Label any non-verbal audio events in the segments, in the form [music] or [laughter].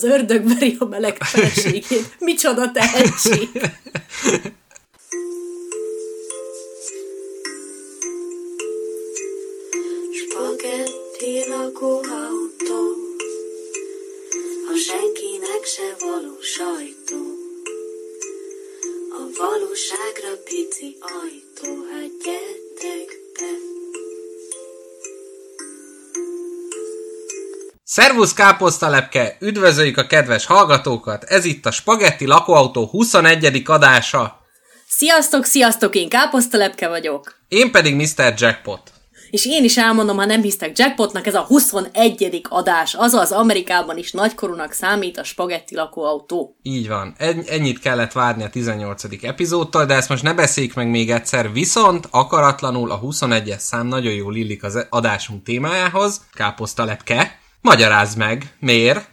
Az ördög veri a meleg feleségét. Micsoda tehetség! [laughs] Szervusz káposztalepke, üdvözöljük a kedves hallgatókat, ez itt a Spagetti Lakóautó 21. adása. Sziasztok, sziasztok, én káposztalepke vagyok. Én pedig Mr. Jackpot. És én is elmondom, ha nem hisztek Jackpotnak, ez a 21. adás, azaz Amerikában is nagykorúnak számít a spagetti lakóautó. Így van, ennyit kellett várni a 18. epizódtól, de ezt most ne beszéljük meg még egyszer, viszont akaratlanul a 21-es szám nagyon jól illik az adásunk témájához, káposztalepke. Magyarázd meg, miért?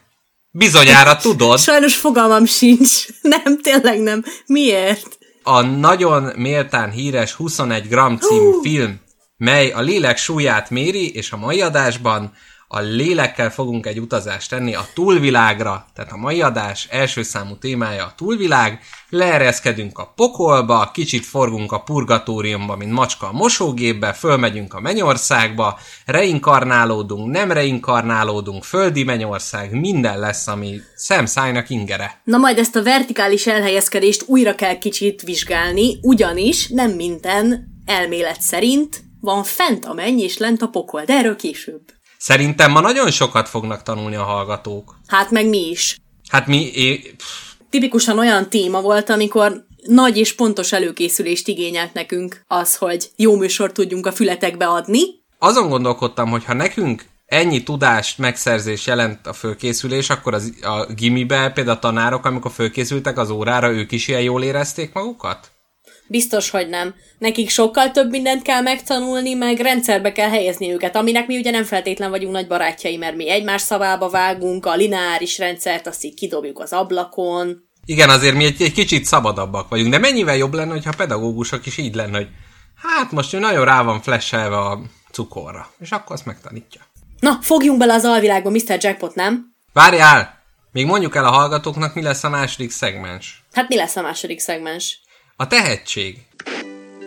Bizonyára [laughs] tudod. Sajnos fogalmam sincs. [laughs] Nem, tényleg nem. Miért? A nagyon méltán híres 21 gram című uh. film, mely a lélek súlyát méri, és a mai adásban a lélekkel fogunk egy utazást tenni a túlvilágra, tehát a mai adás első számú témája a túlvilág, leereszkedünk a pokolba, kicsit forgunk a purgatóriumba, mint macska a mosógépbe, fölmegyünk a mennyországba, reinkarnálódunk, nem reinkarnálódunk, földi mennyország, minden lesz, ami szemszájnak ingere. Na majd ezt a vertikális elhelyezkedést újra kell kicsit vizsgálni, ugyanis nem minden elmélet szerint van fent a menny és lent a pokol, de erről később. Szerintem ma nagyon sokat fognak tanulni a hallgatók. Hát meg mi is. Hát mi... É... Tipikusan olyan téma volt, amikor nagy és pontos előkészülést igényelt nekünk az, hogy jó műsort tudjunk a fületekbe adni. Azon gondolkodtam, hogy ha nekünk ennyi tudást, megszerzés jelent a fölkészülés, akkor az, a gimibe például a tanárok, amikor fölkészültek az órára, ők is ilyen jól érezték magukat? Biztos, hogy nem. Nekik sokkal több mindent kell megtanulni, meg rendszerbe kell helyezni őket, aminek mi ugye nem feltétlen vagyunk nagy barátjai, mert mi egymás szavába vágunk, a lineáris rendszert azt így kidobjuk az ablakon. Igen, azért mi egy, egy kicsit szabadabbak vagyunk, de mennyivel jobb lenne, hogyha a pedagógusok is így lenne, hogy hát most ő nagyon rá van flashelve a cukorra, és akkor azt megtanítja. Na, fogjunk bele az alvilágba, Mr. Jackpot, nem? Várjál! Még mondjuk el a hallgatóknak, mi lesz a második szegmens. Hát mi lesz a második szegmens? A tehetség.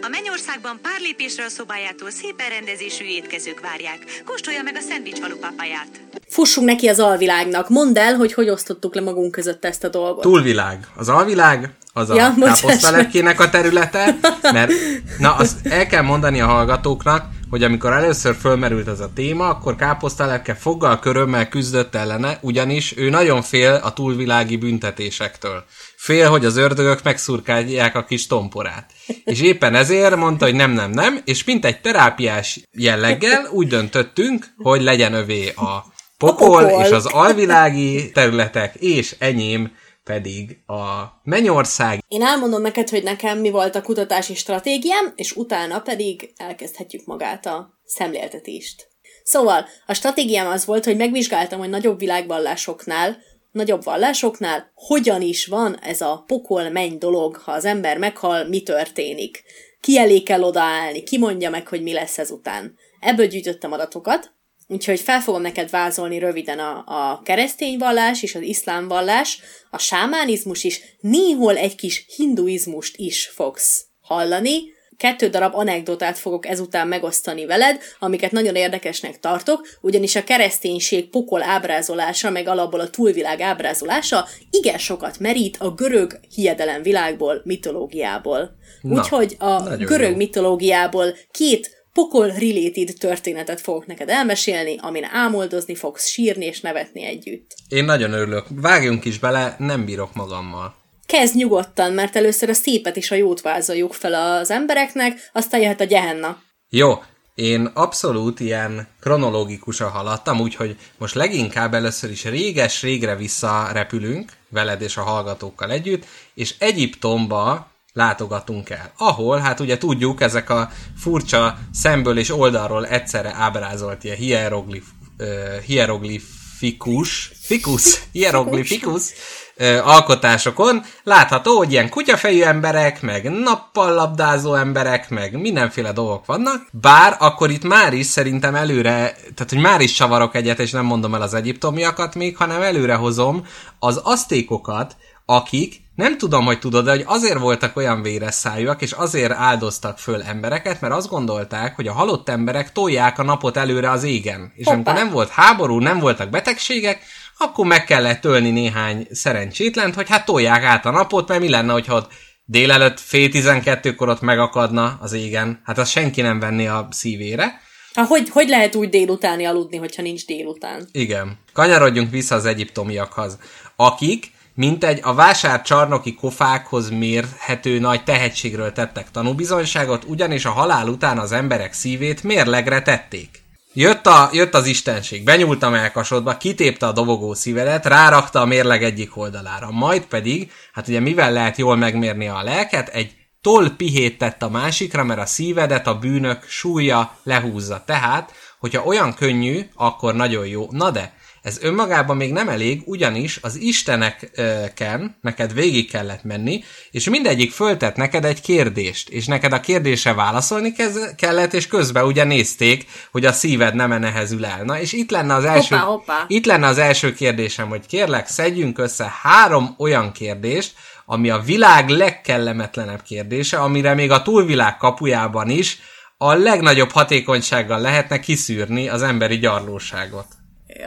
A Mennyországban pár lépésre a szobájától szépen rendezésű étkezők várják. Kóstolja meg a szendvicsfalu papáját. Fussunk neki az alvilágnak. Mondd el, hogy hogy osztottuk le magunk között ezt a dolgot. Túlvilág. Az alvilág, az ja, a káposztalepkének a területe, mert na, azt el kell mondani a hallgatóknak, hogy amikor először fölmerült ez a téma, akkor káposztalepke foggal körömmel küzdött ellene, ugyanis ő nagyon fél a túlvilági büntetésektől. Fél, hogy az ördögök megszurkálják a kis tomporát. És éppen ezért mondta, hogy nem, nem, nem, és mint egy terápiás jelleggel úgy döntöttünk, hogy legyen övé a pokol, a pokol. és az alvilági területek, és enyém pedig a Mennyország. Én elmondom neked, hogy nekem mi volt a kutatási stratégiám, és utána pedig elkezdhetjük magát a szemléltetést. Szóval, a stratégiám az volt, hogy megvizsgáltam, hogy nagyobb világvallásoknál, nagyobb vallásoknál hogyan is van ez a pokol menny dolog, ha az ember meghal, mi történik. Ki elé kell odaállni, ki mondja meg, hogy mi lesz ezután. Ebből gyűjtöttem adatokat, Úgyhogy fel fogom neked vázolni röviden a, a keresztény vallás és az iszlám vallás, a sámánizmus is, néhol egy kis hinduizmust is fogsz hallani. Kettő darab anekdotát fogok ezután megosztani veled, amiket nagyon érdekesnek tartok, ugyanis a kereszténység pokol ábrázolása, meg alapból a túlvilág ábrázolása igen sokat merít a görög hiedelem világból, mitológiából. Úgyhogy a görög jó. mitológiából két pokol-related történetet fogok neked elmesélni, amin ámoldozni fogsz, sírni és nevetni együtt. Én nagyon örülök. Vágjunk is bele, nem bírok magammal. Kezd nyugodtan, mert először a szépet és a jót vázoljuk fel az embereknek, aztán jöhet a gyehenna. Jó, én abszolút ilyen kronológikusan haladtam, úgyhogy most leginkább először is réges-régre visszarepülünk, veled és a hallgatókkal együtt, és Egyiptomba látogatunk el. Ahol, hát ugye tudjuk, ezek a furcsa szemből és oldalról egyszerre ábrázolt ilyen hieroglif, uh, hieroglifikus, fikus, hieroglifikus alkotásokon látható, hogy ilyen kutyafejű emberek, meg nappal labdázó emberek, meg mindenféle dolgok vannak, bár akkor itt már is szerintem előre, tehát hogy már is csavarok egyet, és nem mondom el az egyiptomiakat még, hanem előre hozom az asztékokat, akik nem tudom, hogy tudod, de hogy azért voltak olyan véres szájúak, és azért áldoztak föl embereket, mert azt gondolták, hogy a halott emberek tolják a napot előre az égen. És Hoppá. amikor nem volt háború, nem voltak betegségek, akkor meg kellett tölni néhány szerencsétlent, hogy hát tolják át a napot, mert mi lenne, hogyha ott délelőtt fél tizenkettőkor ott megakadna az égen. Hát azt senki nem venni a szívére. Ha, hogy, hogy lehet úgy délutáni aludni, hogyha nincs délután? Igen. Kanyarodjunk vissza az egyiptomiakhoz, akik mint egy a vásárcsarnoki kofákhoz mérhető nagy tehetségről tettek tanúbizonyságot, ugyanis a halál után az emberek szívét mérlegre tették. Jött, a, jött az istenség, benyúlt a melkasodba, kitépte a dobogó szívedet, rárakta a mérleg egyik oldalára, majd pedig, hát ugye mivel lehet jól megmérni a lelket, egy toll pihét tett a másikra, mert a szívedet a bűnök súlya lehúzza. Tehát, hogyha olyan könnyű, akkor nagyon jó. Na de, ez önmagában még nem elég, ugyanis az isteneken neked végig kellett menni, és mindegyik föltett neked egy kérdést, és neked a kérdésre válaszolni kellett, és közben ugye nézték, hogy a szíved nem nehezül el. Na, és itt lenne az első, hoppá, hoppá. itt lenne az első kérdésem, hogy kérlek, szedjünk össze három olyan kérdést, ami a világ legkellemetlenebb kérdése, amire még a túlvilág kapujában is a legnagyobb hatékonysággal lehetne kiszűrni az emberi gyarlóságot.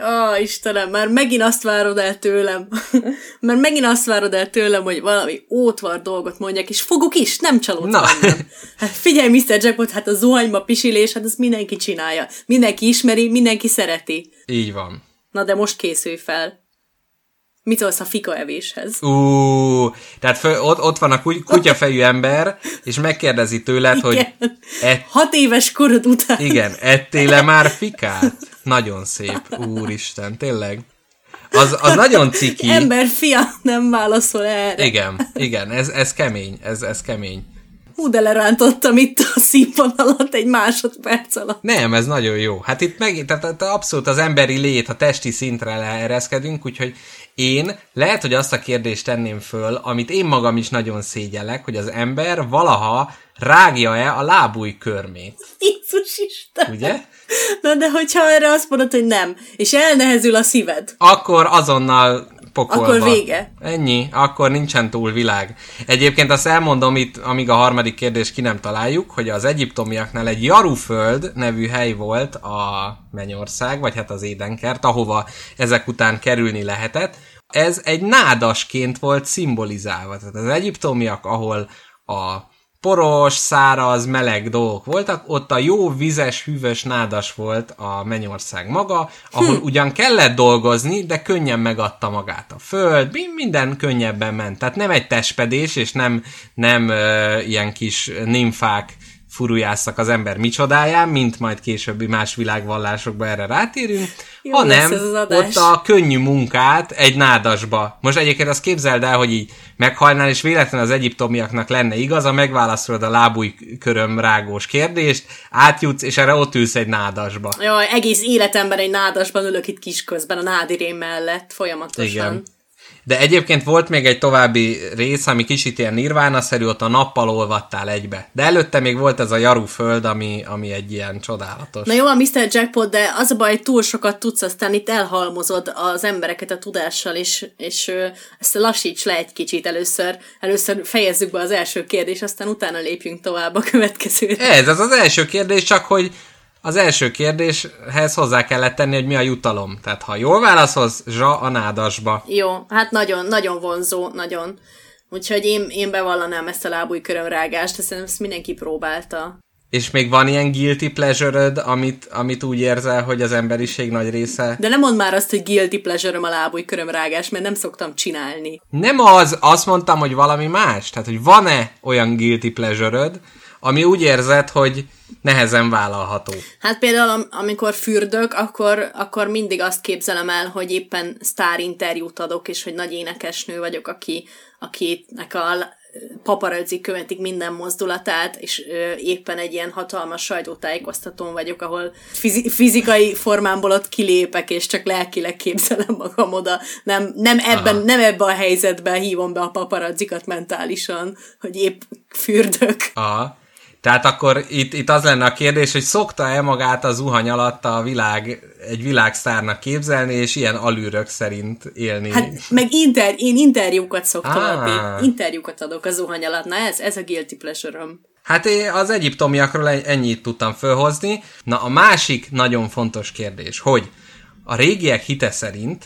Ó, Istenem, már megint azt várod el tőlem. [laughs] mert megint azt várod el tőlem, hogy valami ótvar dolgot mondjak, és fogok is, nem csalódtam. Hát figyelj, Mr. Jackpot, hát a zuhanyma pisilés, hát ezt mindenki csinálja. Mindenki ismeri, mindenki szereti. Így van. Na de most készülj fel. Mit szólsz a fika evéshez? Ú, tehát föl, ott, ott van a kutyafejű ember, és megkérdezi tőled, igen. hogy... Et... Hat éves korod után. Igen, ettél-e már fikát? Nagyon szép, úristen, tényleg. Az, az nagyon ciki. Ember fia nem válaszol erre. Igen, igen, ez, ez kemény, ez, ez kemény. Hú, de lerántottam itt a színvonalat egy másodperc alatt. Nem, ez nagyon jó. Hát itt meg, tehát, tehát abszolút az emberi lét, a testi szintre leereszkedünk, úgyhogy én lehet, hogy azt a kérdést tenném föl, amit én magam is nagyon szégyellek, hogy az ember valaha rágja-e a lábúj körmét. Jézus Isten! Ugye? Na de hogyha erre azt mondod, hogy nem, és elnehezül a szíved. Akkor azonnal pokolba. Akkor vége. Ennyi, akkor nincsen túl világ. Egyébként azt elmondom itt, amíg a harmadik kérdés ki nem találjuk, hogy az egyiptomiaknál egy Jaruföld nevű hely volt a Mennyország, vagy hát az Édenkert, ahova ezek után kerülni lehetett. Ez egy nádasként volt szimbolizálva. Tehát az egyiptomiak, ahol a poros, száraz, meleg dolgok voltak, ott a jó vizes, hűvös, nádas volt a mennyország maga, ahol hm. ugyan kellett dolgozni, de könnyen megadta magát a föld, minden könnyebben ment. Tehát nem egy testpedés, és nem, nem uh, ilyen kis nimfák furujászak az ember micsodáján, mint majd későbbi más világvallásokban erre rátérünk, Jó hanem ott a könnyű munkát egy nádasba. Most egyébként azt képzeld el, hogy így meghalnál, és véletlenül az egyiptomiaknak lenne igaza, megválaszolod a lábúj köröm rágós kérdést, átjutsz, és erre ott ülsz egy nádasba. Jaj, egész életemben egy nádasban ülök itt kisközben, a nádirém mellett folyamatosan. Igen. De egyébként volt még egy további rész, ami kicsit ilyen nirvánaszerű, ott a nappal olvattál egybe. De előtte még volt ez a Jaru föld, ami, ami egy ilyen csodálatos. Na jó, a Mr. Jackpot, de az a baj, hogy túl sokat tudsz, aztán itt elhalmozod az embereket a tudással, és, és ezt lassíts le egy kicsit először. Először fejezzük be az első kérdést, aztán utána lépjünk tovább a következőre. Ez, ez az első kérdés, csak hogy az első kérdéshez hozzá kellett tenni, hogy mi a jutalom. Tehát ha jól válaszolsz, zsa a nádasba. Jó, hát nagyon, nagyon vonzó, nagyon. Úgyhogy én, én bevallanám ezt a lábújkörömrágást, hiszen ezt mindenki próbálta. És még van ilyen guilty pleasure amit, amit úgy érzel, hogy az emberiség nagy része... De nem mond már azt, hogy guilty pleasure a lábújkörömrágás, mert nem szoktam csinálni. Nem az, azt mondtam, hogy valami más. Tehát, hogy van-e olyan guilty pleasure ami úgy érzed, hogy nehezen vállalható. Hát például amikor fürdök, akkor, akkor mindig azt képzelem el, hogy éppen sztár interjút adok, és hogy nagy énekesnő vagyok, aki, akinek a paparazzi követik minden mozdulatát, és ö, éppen egy ilyen hatalmas sajtótájékoztatón vagyok, ahol fizi- fizikai formámból ott kilépek, és csak lelkileg képzelem magam oda. Nem, nem, ebben, nem ebben a helyzetben hívom be a paparazzikat mentálisan, hogy épp fürdök. Aha. Tehát akkor itt, itt az lenne a kérdés, hogy szokta-e magát az zuhany alatt a világ, egy világszárnak képzelni, és ilyen alűrök szerint élni? Hát meg inter, én interjúkat szoktam ah. adni. Interjúkat adok a zuhany alatt. Na ez, ez a guilty pleasure. Hát én az egyiptomiakról ennyit tudtam fölhozni. Na a másik nagyon fontos kérdés, hogy a régiek hite szerint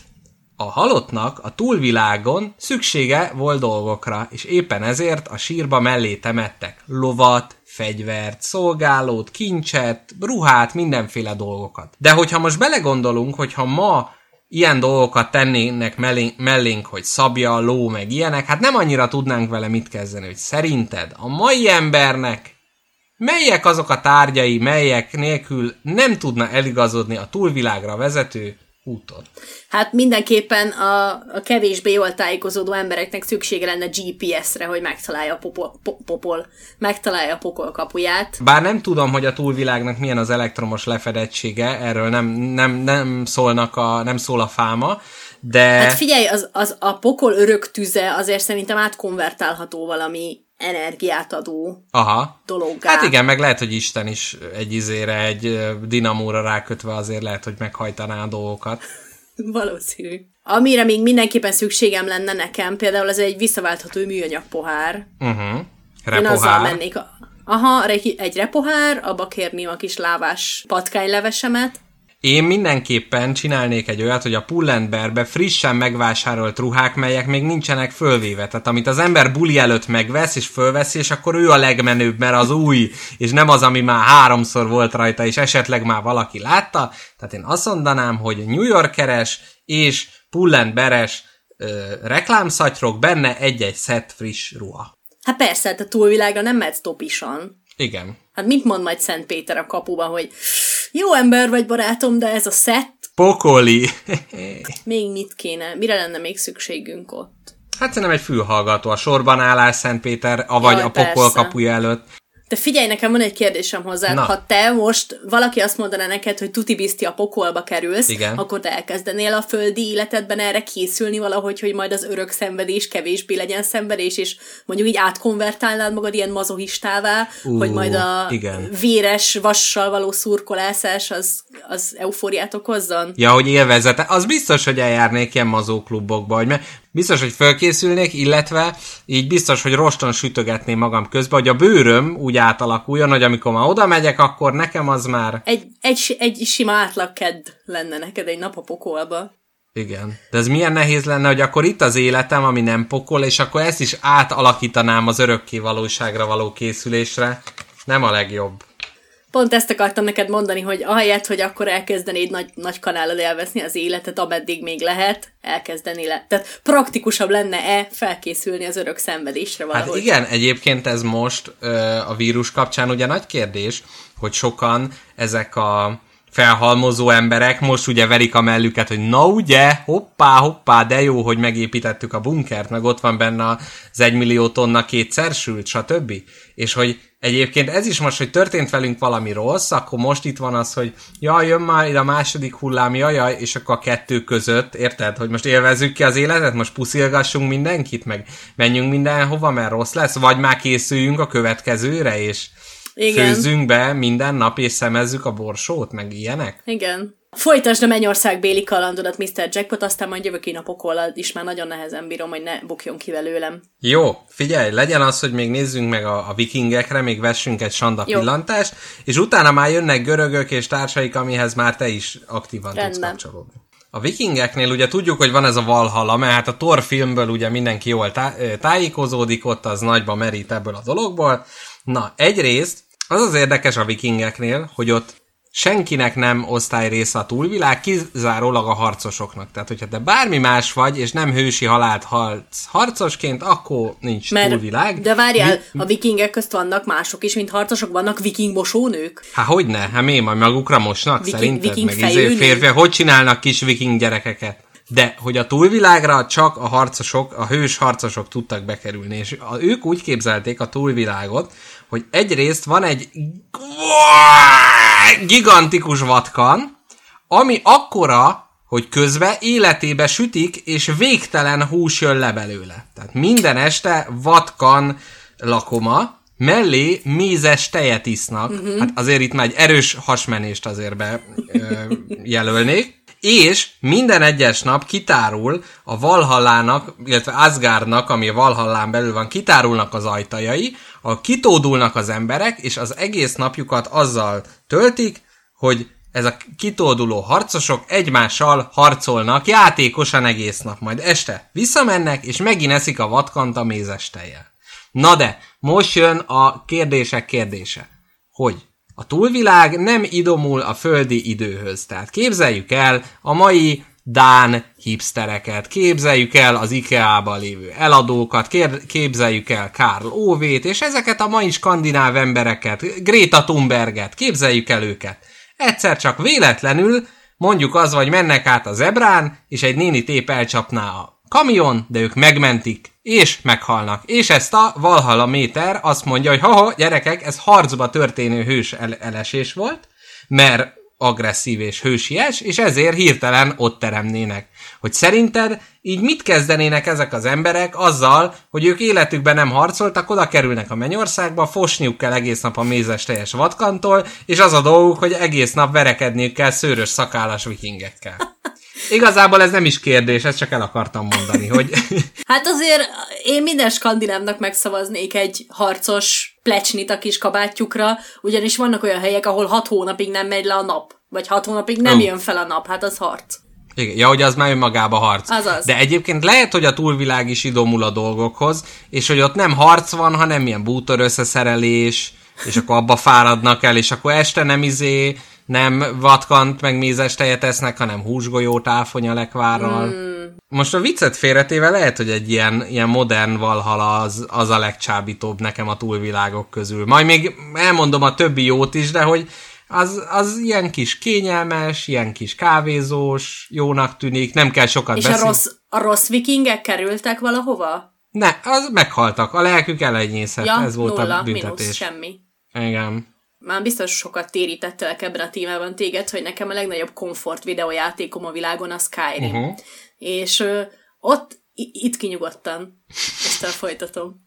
a halottnak a túlvilágon szüksége volt dolgokra, és éppen ezért a sírba mellé temettek lovat, fegyvert, szolgálót, kincset, ruhát, mindenféle dolgokat. De hogyha most belegondolunk, hogyha ma ilyen dolgokat tennének mellénk, hogy szabja, ló, meg ilyenek, hát nem annyira tudnánk vele mit kezdeni, hogy szerinted a mai embernek melyek azok a tárgyai, melyek nélkül nem tudna eligazodni a túlvilágra vezető úton? Hát mindenképpen a, a kevésbé jól tájékozódó embereknek szüksége lenne GPS-re, hogy megtalálja a popol, popol, megtalálja a pokol kapuját. Bár nem tudom, hogy a túlvilágnak milyen az elektromos lefedettsége, erről nem, nem, nem, szólnak a, nem szól a fáma, de... Hát figyelj, az, az a pokol örök tüze azért szerintem átkonvertálható valami energiát adó Aha. dologgá. Hát igen, meg lehet, hogy Isten is egy izére, egy dinamóra rákötve azért lehet, hogy meghajtaná a dolgokat. [laughs] Valószínű. Amire még mindenképpen szükségem lenne nekem, például ez egy visszaváltható műanyag pohár. Uh-huh. Repohár. Én azzal mennék. Aha, egy repohár, abba kérném a kis lávás patkánylevesemet, én mindenképpen csinálnék egy olyat, hogy a Pullenberbe frissen megvásárolt ruhák, melyek még nincsenek fölvéve. Tehát amit az ember buli előtt megvesz és fölveszi, és akkor ő a legmenőbb, mert az új, és nem az, ami már háromszor volt rajta, és esetleg már valaki látta. Tehát én azt mondanám, hogy New Yorkeres és Pullenberes ö, reklámszatyrok, benne egy-egy szett friss ruha. Hát persze, hát a túlvilágra nem mehetsz topisan. Igen. Hát mit mond majd Szent Péter a kapuba, hogy jó ember vagy barátom, de ez a szett... Pokoli. még mit kéne? Mire lenne még szükségünk ott? Hát szerintem egy fülhallgató, a sorban állás Szent Péter, avagy Jaj, a pokol persze. kapuja előtt. De figyelj, nekem van egy kérdésem hozzá. Ha te most valaki azt mondaná neked, hogy tuti bizti a pokolba kerülsz, Igen. akkor te elkezdenél a földi életedben erre készülni valahogy, hogy majd az örök szenvedés kevésbé legyen szenvedés, és mondjuk így átkonvertálnád magad ilyen mazohistává, uh, hogy majd a igen. véres vassal való szurkolászás az, az eufóriát okozzon. Ja, hogy élvezete. Az biztos, hogy eljárnék ilyen mazóklubokba, hogy mert biztos, hogy fölkészülnék, illetve így biztos, hogy roston sütögetném magam közben, hogy a bőröm úgy átalakuljon, hogy amikor már oda megyek, akkor nekem az már... Egy, egy, egy sima átlagkedd lenne neked egy nap a pokolba. Igen. De ez milyen nehéz lenne, hogy akkor itt az életem, ami nem pokol, és akkor ezt is átalakítanám az örökké valóságra való készülésre. Nem a legjobb. Pont ezt akartam neked mondani, hogy ahelyett, hogy akkor elkezdenéd nagy, nagy kanállal élvezni az életet, ameddig még lehet, elkezdeni le. Tehát praktikusabb lenne-e felkészülni az örök szenvedésre hát valahogy? Hát igen, egyébként ez most ö, a vírus kapcsán ugye nagy kérdés, hogy sokan ezek a felhalmozó emberek most ugye verik a mellüket, hogy na ugye, hoppá, hoppá, de jó, hogy megépítettük a bunkert, meg ott van benne az egymillió tonna kétszer sült, stb. És hogy egyébként ez is most, hogy történt velünk valami rossz, akkor most itt van az, hogy jaj, jön már a második hullám, jaj, és akkor a kettő között, érted, hogy most élvezzük ki az életet, most puszilgassunk mindenkit, meg menjünk mindenhova, mert rossz lesz, vagy már készüljünk a következőre, és igen. főzzünk be minden nap, és szemezzük a borsót, meg ilyenek? Igen. Folytasd a Mennyország béli kalandodat, Mr. Jackpot, aztán majd jövök én a pokollal, is már nagyon nehezen bírom, hogy ne bukjon ki velőlem. Jó, figyelj, legyen az, hogy még nézzünk meg a, a vikingekre, még vessünk egy sanda Jó. pillantást, és utána már jönnek görögök és társaik, amihez már te is aktívan Rendben. tudsz kapcsolódni. A vikingeknél ugye tudjuk, hogy van ez a Valhalla, mert hát a Thor filmből ugye mindenki jól tá- tájékozódik, ott az nagyba merít ebből a dologból. Na, egyrészt az az érdekes a vikingeknél, hogy ott senkinek nem osztály része a túlvilág, kizárólag a harcosoknak. Tehát, hogyha te bármi más vagy, és nem hősi halált halsz harcosként, akkor nincs Mert, túlvilág. De várjál, Mi... a vikingek közt vannak mások is, mint harcosok, vannak viking mosónők? Hát hogy ne? Hát mi, majd magukra mosnak viking, szerinted? Viking Meg izé férfi, hogy csinálnak kis viking gyerekeket? de hogy a túlvilágra csak a harcosok, a hős harcosok tudtak bekerülni, és ők úgy képzelték a túlvilágot, hogy egyrészt van egy gigantikus vatkan, ami akkora, hogy közben életébe sütik, és végtelen hús jön le belőle. Tehát minden este vatkan lakoma, mellé mézes tejet isznak. Uh-huh. Hát azért itt már egy erős hasmenést azért be ö, jelölnék. És minden egyes nap kitárul a Valhallának, illetve Asgardnak, ami a Valhallán belül van, kitárulnak az ajtajai, a kitódulnak az emberek, és az egész napjukat azzal töltik, hogy ez a kitóduló harcosok egymással harcolnak játékosan egész nap, majd este visszamennek, és megint eszik a vatkant a mézes tejjel. Na de, most jön a kérdések kérdése. Hogy a túlvilág nem idomul a földi időhöz. Tehát képzeljük el a mai Dán hipstereket, képzeljük el az IKEA-ban lévő eladókat, képzeljük el Karl Óvét, és ezeket a mai skandináv embereket, Greta Thunberget, képzeljük el őket. Egyszer csak véletlenül, mondjuk az, vagy mennek át a zebrán, és egy néni tép elcsapná a kamion, de ők megmentik, és meghalnak. És ezt a Valhalla méter azt mondja, hogy ha gyerekek, ez harcba történő hős el- elesés volt, mert agresszív és hősies, és ezért hirtelen ott teremnének. Hogy szerinted így mit kezdenének ezek az emberek azzal, hogy ők életükben nem harcoltak, oda kerülnek a mennyországba, fosniuk kell egész nap a mézes teljes vatkantól, és az a dolguk, hogy egész nap verekedniük kell szőrös szakállas vikingekkel. Igazából ez nem is kérdés, ezt csak el akartam mondani, hogy... [laughs] Hát azért én minden skandinávnak megszavaznék egy harcos plecsnit a kis kabátjukra, ugyanis vannak olyan helyek, ahol hat hónapig nem megy le a nap, vagy hat hónapig nem oh. jön fel a nap, hát az harc. Igen, ja, hogy az már önmagába harc. Azaz. De egyébként lehet, hogy a túlvilág is idomul a dolgokhoz, és hogy ott nem harc van, hanem ilyen bútor összeszerelés, és akkor abba fáradnak el, és akkor este nem izé, nem vatkant meg mézes tejet esznek, hanem húsgolyót áfonya lekvárral. Mm. Most a viccet félretéve lehet, hogy egy ilyen, ilyen modern valhala az, az a legcsábítóbb nekem a túlvilágok közül. Majd még elmondom a többi jót is, de hogy az, az ilyen kis kényelmes, ilyen kis kávézós, jónak tűnik, nem kell sokat És beszélni. a rossz, a rossz vikingek kerültek valahova? Ne, az meghaltak, a lelkük elenyészet, ja, ez volt nulla, a büntetés. Mínusz, semmi. Igen már biztos sokat térítettelek ebben a témában téged, hogy nekem a legnagyobb komfort videójátékom a világon a Skyrim. Uh-huh. És ö, ott, itt kinyugodtan, ezt folytatom.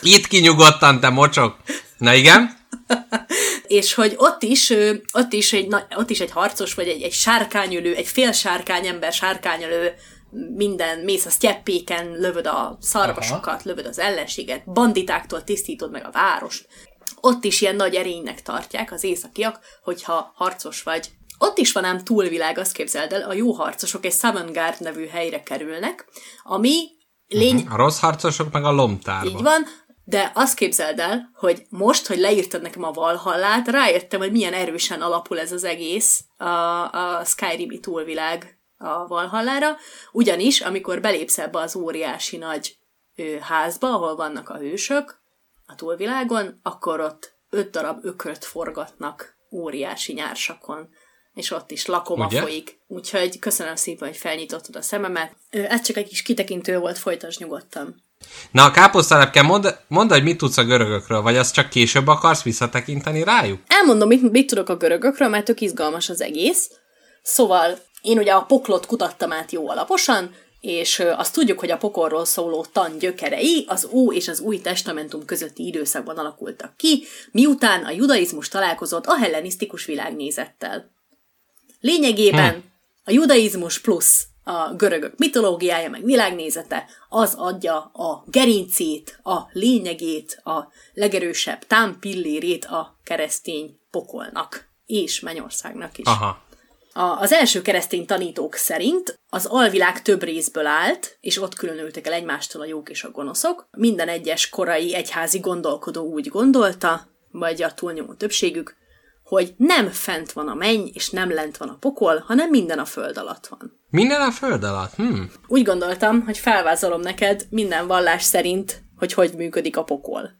Itt kinyugodtan, te mocsok! Na igen? [laughs] és hogy ott is, ott is egy, ott is egy harcos, vagy egy, egy sárkányölő, egy fél sárkány ember sárkányölő, minden, mész a sztyeppéken, lövöd a szarvasokat, Aha. lövöd az ellenséget, banditáktól tisztítod meg a várost ott is ilyen nagy erénynek tartják az északiak, hogyha harcos vagy. Ott is van ám túlvilág, azt képzeld el, a jó harcosok egy Savangard nevű helyre kerülnek, ami lény... Uh-huh. A rossz harcosok meg a lomtárba. Így van, de azt képzeld el, hogy most, hogy leírtad nekem a Valhallát, rájöttem, hogy milyen erősen alapul ez az egész a, a Skyrimi túlvilág a Valhallára, ugyanis, amikor belépsz ebbe az óriási nagy házba, ahol vannak a hősök, a túlvilágon, akkor ott öt darab ökröt forgatnak óriási nyársakon, és ott is lakoma Ugye? folyik. Úgyhogy köszönöm szépen, hogy felnyitottad a szememet. Ez csak egy kis kitekintő volt, folytasd nyugodtan. Na, a káposztalepke, mondd, mondd, hogy mit tudsz a görögökről, vagy azt csak később akarsz visszatekinteni rájuk? Elmondom, mit, mit tudok a görögökről, mert tök izgalmas az egész. Szóval én ugye a poklot kutattam át jó alaposan, és azt tudjuk, hogy a pokorról szóló tan gyökerei az Ó és az Új Testamentum közötti időszakban alakultak ki, miután a judaizmus találkozott a hellenisztikus világnézettel. Lényegében hm. a judaizmus plusz a görögök mitológiája, meg világnézete, az adja a gerincét, a lényegét, a legerősebb támpillérét a keresztény pokolnak és Mennyországnak is. Aha. A, az első keresztény tanítók szerint az alvilág több részből állt, és ott különültek el egymástól a jók és a gonoszok. Minden egyes korai egyházi gondolkodó úgy gondolta, vagy a túlnyomó többségük, hogy nem fent van a menny, és nem lent van a pokol, hanem minden a föld alatt van. Minden a föld alatt? Hm. Úgy gondoltam, hogy felvázolom neked minden vallás szerint, hogy hogy működik a pokol.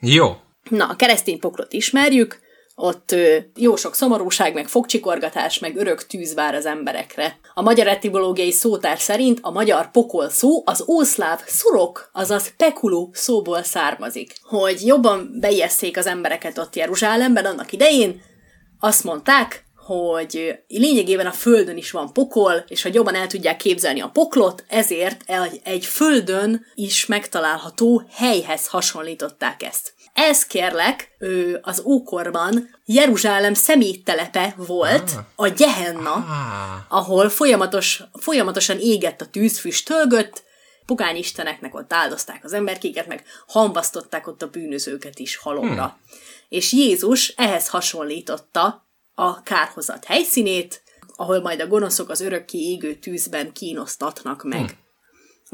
Jó. Na, a keresztény poklot ismerjük, ott jó sok szomorúság, meg fogcsikorgatás, meg örök tűz vár az emberekre. A magyar etimológiai szótár szerint a magyar pokol szó az ószláv szurok, azaz pekuló szóból származik. Hogy jobban bejesszék az embereket ott Jeruzsálemben annak idején, azt mondták, hogy lényegében a Földön is van pokol, és hogy jobban el tudják képzelni a poklot, ezért egy Földön is megtalálható helyhez hasonlították ezt. Ez kérlek, ő az ókorban Jeruzsálem szeméttelepe volt, ah. a Gehenna, ah. ahol folyamatos, folyamatosan égett a tűzfüst tölgött, isteneknek ott áldozták az emberkéket, meg hambasztották ott a bűnözőket is halomra. Hmm. És Jézus ehhez hasonlította a kárhozat helyszínét, ahol majd a gonoszok az örökké égő tűzben kínosztatnak meg. Hmm.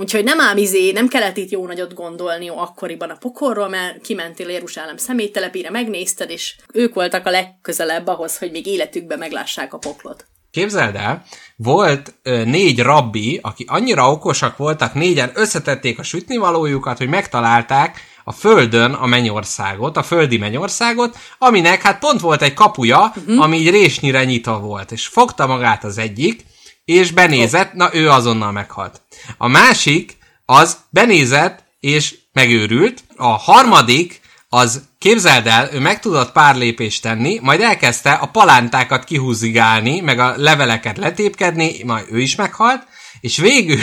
Úgyhogy nem ám izé, nem kellett itt jó nagyot gondolni akkoriban a pokorról, mert kimentél Jeruzsálem személytelepére, megnézted, és ők voltak a legközelebb ahhoz, hogy még életükben meglássák a poklot. Képzeld el, volt ö, négy rabbi, aki annyira okosak voltak, négyen összetették a sütnivalójukat, hogy megtalálták a földön a mennyországot, a földi mennyországot, aminek hát pont volt egy kapuja, uh-huh. ami így résnyire nyitva volt, és fogta magát az egyik, és benézett, na ő azonnal meghalt. A másik, az benézett, és megőrült. A harmadik, az képzeld el, ő meg tudott pár lépést tenni, majd elkezdte a palántákat kihúzigálni, meg a leveleket letépkedni, majd ő is meghalt, és végül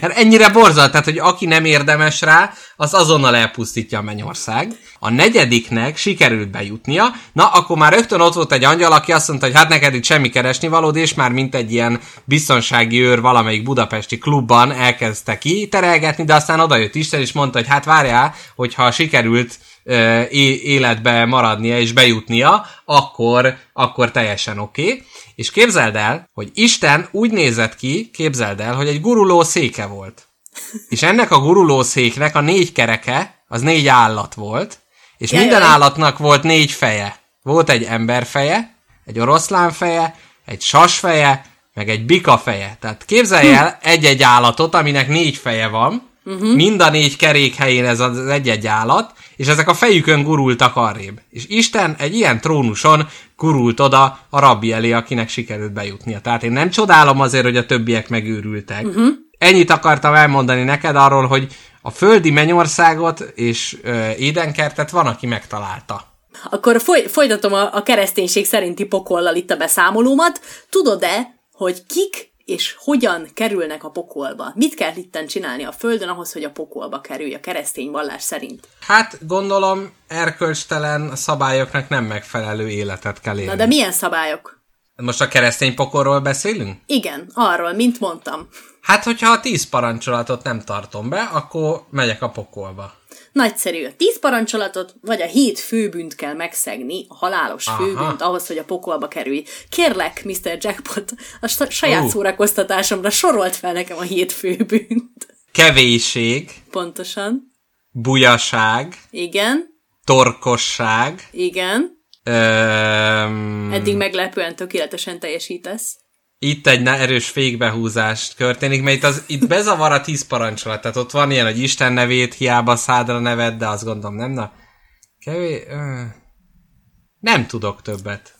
Hát ennyire borzalt, tehát, hogy aki nem érdemes rá, az azonnal elpusztítja a mennyország. A negyediknek sikerült bejutnia, na akkor már rögtön ott volt egy angyal, aki azt mondta, hogy hát neked itt semmi keresni valód, és már mint egy ilyen biztonsági őr valamelyik budapesti klubban elkezdte terelgetni, de aztán odajött Isten, és mondta, hogy hát várjál, hogyha sikerült életbe maradnia és bejutnia, akkor, akkor teljesen oké. Okay. És képzeld el, hogy Isten úgy nézett ki, képzeld el, hogy egy guruló széke volt. És ennek a guruló széknek a négy kereke, az négy állat volt, és Jaj, minden állatnak volt négy feje. Volt egy ember feje, egy oroszlán feje, egy sas feje, meg egy bika feje. Tehát képzelj el egy-egy állatot, aminek négy feje van, uh-huh. mind a négy kerék helyén ez az egy-egy állat, és ezek a fejükön gurultak arrébb. És Isten egy ilyen trónuson gurult oda a rabbi elé, akinek sikerült bejutnia. Tehát én nem csodálom azért, hogy a többiek megőrültek. Uh-huh. Ennyit akartam elmondani neked arról, hogy a földi mennyországot és ö, édenkertet van, aki megtalálta. Akkor foly- folytatom a, a kereszténység szerinti pokollal itt a beszámolómat. Tudod-e, hogy kik és hogyan kerülnek a pokolba? Mit kell itten csinálni a Földön ahhoz, hogy a pokolba kerülj a keresztény vallás szerint? Hát gondolom erkölcstelen szabályoknak nem megfelelő életet kell élni. Na de milyen szabályok? Most a keresztény pokolról beszélünk? Igen, arról, mint mondtam. Hát, hogyha a tíz parancsolatot nem tartom be, akkor megyek a pokolba. Nagyszerű. A tíz parancsolatot, vagy a hét főbűnt kell megszegni, a halálos Aha. főbűnt, ahhoz, hogy a pokolba kerülj. Kérlek, Mr. Jackpot, a saját uh. szórakoztatásomra sorolt fel nekem a hét főbűnt. Kevésség. Pontosan. Bujaság. Igen. Torkosság. Igen. Öm... Eddig meglepően tökéletesen teljesítesz itt egy erős fékbehúzást történik, mert itt, az, itt bezavar a tíz parancsolat, tehát ott van ilyen, hogy Isten nevét hiába szádra neved, de azt gondolom nem, na. Kevés... Nem tudok többet.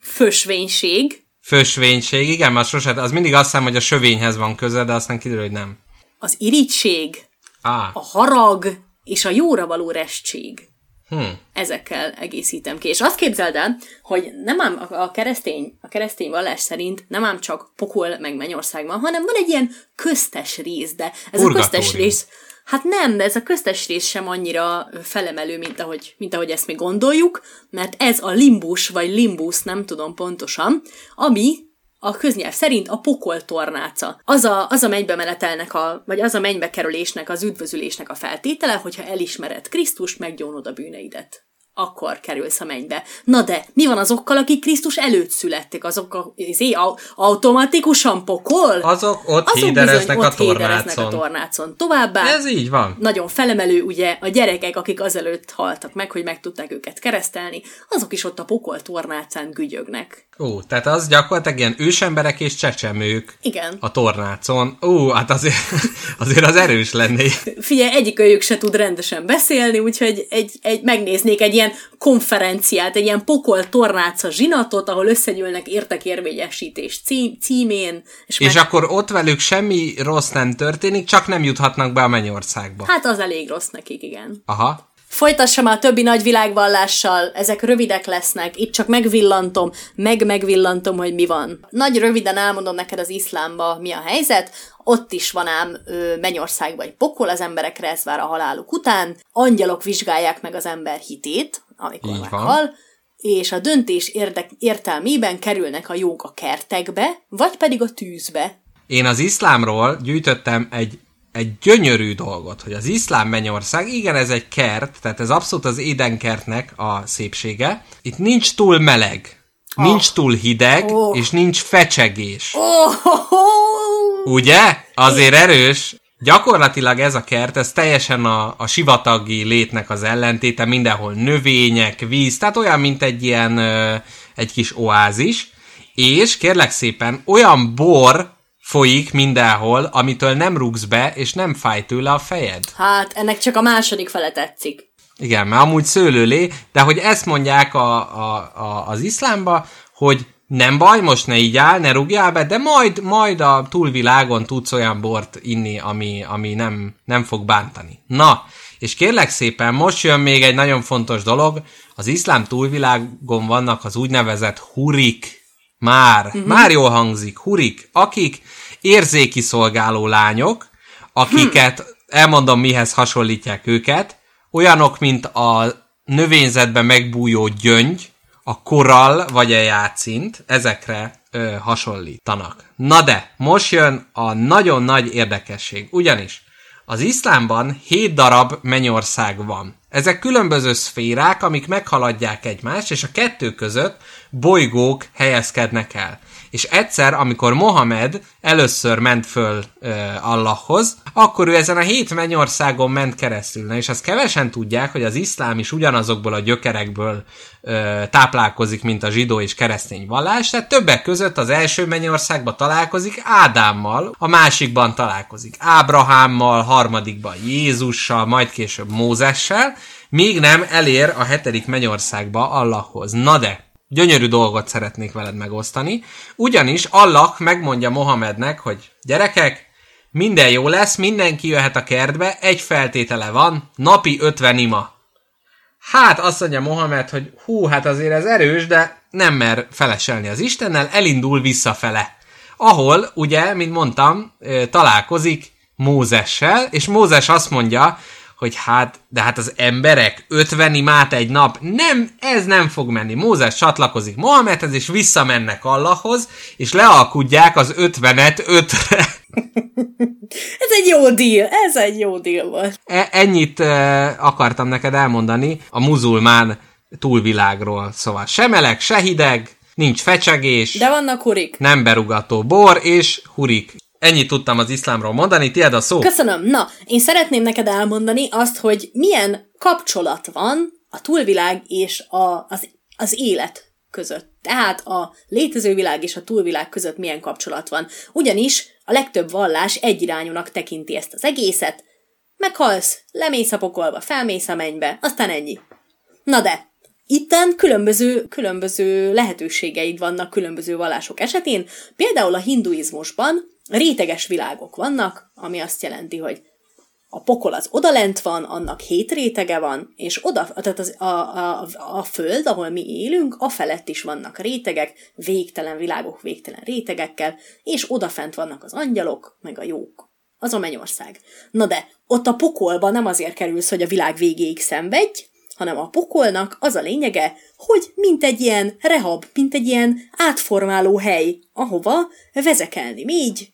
Fösvénység. Fösvénység, igen, mert sosem, az mindig azt hiszem, hogy a sövényhez van köze, de aztán kiderül, hogy nem. Az irigység, ah. a harag és a jóra való restség. Hmm. Ezekkel egészítem ki. És azt képzeld el, hogy nem ám a keresztény, a keresztény vallás szerint nem ám csak pokol meg mennyország van, hanem van egy ilyen köztes rész, de ez Purgatórium. a köztes rész, hát nem, de ez a köztes rész sem annyira felemelő, mint ahogy, mint ahogy ezt mi gondoljuk, mert ez a limbus, vagy limbus, nem tudom pontosan, ami a köznyelv szerint a pokol tornáca. Az a, az a mennybe menetelnek, a, vagy az a mennybe kerülésnek, az üdvözülésnek a feltétele, hogyha elismered Krisztust, meggyónod a bűneidet akkor kerülsz a mennybe. Na de, mi van azokkal, akik Krisztus előtt születtek? Azok a, izé, automatikusan pokol? Azok ott azok hédereznek, bizony, a, ott hédereznek a tornácon. Továbbá... Ez így van. Nagyon felemelő, ugye, a gyerekek, akik azelőtt haltak meg, hogy meg tudták őket keresztelni, azok is ott a pokol tornácán gügyögnek. Ó, tehát az gyakorlatilag ilyen ősemberek és csecsemők. Igen. A tornácon. Ó, hát azért, [laughs] azért az erős lenné. Figyelj, egyik őjük se tud rendesen beszélni, úgyhogy egy, egy, megnéznék egy ilyen konferenciát, egy ilyen pokol tornáca zsinatot, ahol összegyűlnek értekérvényesítés cím, címén. És, és meg... akkor ott velük semmi rossz nem történik, csak nem juthatnak be a mennyországba. Hát az elég rossz nekik, igen. Aha. Folytassam a többi nagy világvallással, ezek rövidek lesznek, itt csak megvillantom, meg-megvillantom, hogy mi van. Nagy röviden elmondom neked az iszlámba mi a helyzet, ott is van ám ö, mennyország vagy pokol, az emberekre ez vár a haláluk után, angyalok vizsgálják meg az ember hitét, amikor meghal, és a döntés érdek, értelmében kerülnek a jók a kertekbe, vagy pedig a tűzbe. Én az iszlámról gyűjtöttem egy egy gyönyörű dolgot, hogy az iszlám mennyország, igen, ez egy kert, tehát ez abszolút az édenkertnek a szépsége. Itt nincs túl meleg, oh. nincs túl hideg, oh. és nincs fecsegés. Oh. Ugye? Azért erős. Gyakorlatilag ez a kert, ez teljesen a, a sivatagi létnek az ellentéte, mindenhol növények, víz, tehát olyan, mint egy ilyen, ö, egy kis oázis. És kérlek szépen, olyan bor folyik mindenhol, amitől nem rúgsz be, és nem fáj tőle a fejed. Hát, ennek csak a második fele tetszik. Igen, mert amúgy szőlőlé, de hogy ezt mondják a, a, a, az iszlámba, hogy nem baj, most ne így áll, ne rúgjál be, de majd, majd a túlvilágon tudsz olyan bort inni, ami, ami nem, nem fog bántani. Na, és kérlek szépen, most jön még egy nagyon fontos dolog, az iszlám túlvilágon vannak az úgynevezett hurik, már, uh-huh. már jól hangzik, hurik, akik érzéki szolgáló lányok, akiket, hm. elmondom mihez hasonlítják őket, olyanok, mint a növényzetben megbújó gyöngy, a korall vagy a játszint, ezekre ö, hasonlítanak. Na de, most jön a nagyon nagy érdekesség, ugyanis az iszlámban 7 darab mennyország van. Ezek különböző szférák, amik meghaladják egymást, és a kettő között bolygók helyezkednek el és egyszer, amikor Mohamed először ment föl uh, Allahhoz, akkor ő ezen a hét mennyországon ment keresztül. Na, és azt kevesen tudják, hogy az iszlám is ugyanazokból a gyökerekből uh, táplálkozik, mint a zsidó és keresztény vallás, tehát többek között az első mennyországban találkozik Ádámmal, a másikban találkozik Ábrahámmal, harmadikban Jézussal, majd később Mózessel, míg nem elér a hetedik mennyországba Allahhoz. Na de, gyönyörű dolgot szeretnék veled megosztani, ugyanis Allah megmondja Mohamednek, hogy gyerekek, minden jó lesz, mindenki jöhet a kertbe, egy feltétele van, napi 50 ima. Hát azt mondja Mohamed, hogy hú, hát azért ez erős, de nem mer feleselni az Istennel, elindul visszafele. Ahol, ugye, mint mondtam, találkozik Mózessel, és Mózes azt mondja, hogy hát, de hát az emberek 50 imát egy nap, nem, ez nem fog menni. Mózes csatlakozik Mohamedhez, és visszamennek Allahhoz, és lealkudják az 50-et 5-re. [laughs] ez egy jó deal, ez egy jó deal volt. E- ennyit e- akartam neked elmondani a muzulmán túlvilágról. Szóval se meleg, se hideg, nincs fecsegés. De vannak hurik. Nem berugató bor, és hurik. Ennyit tudtam az iszlámról mondani, tiéd a szó. Köszönöm. Na, én szeretném neked elmondani azt, hogy milyen kapcsolat van a túlvilág és a, az, az élet között. Tehát a létező világ és a túlvilág között milyen kapcsolat van. Ugyanis a legtöbb vallás egyirányúnak tekinti ezt az egészet. Meghalsz, lemész a pokolba, felmész a mennybe, aztán ennyi. Na de, Itten különböző, különböző lehetőségeid vannak különböző vallások esetén. Például a hinduizmusban réteges világok vannak, ami azt jelenti, hogy a pokol az odalent van, annak hét rétege van, és oda, tehát az, a, a, a föld, ahol mi élünk, a felett is vannak rétegek, végtelen világok végtelen rétegekkel, és odafent vannak az angyalok, meg a jók. Az a mennyország. Na de, ott a pokolba nem azért kerülsz, hogy a világ végéig szenvedj, hanem a pokolnak az a lényege, hogy mint egy ilyen rehab, mint egy ilyen átformáló hely, ahova vezekelni így,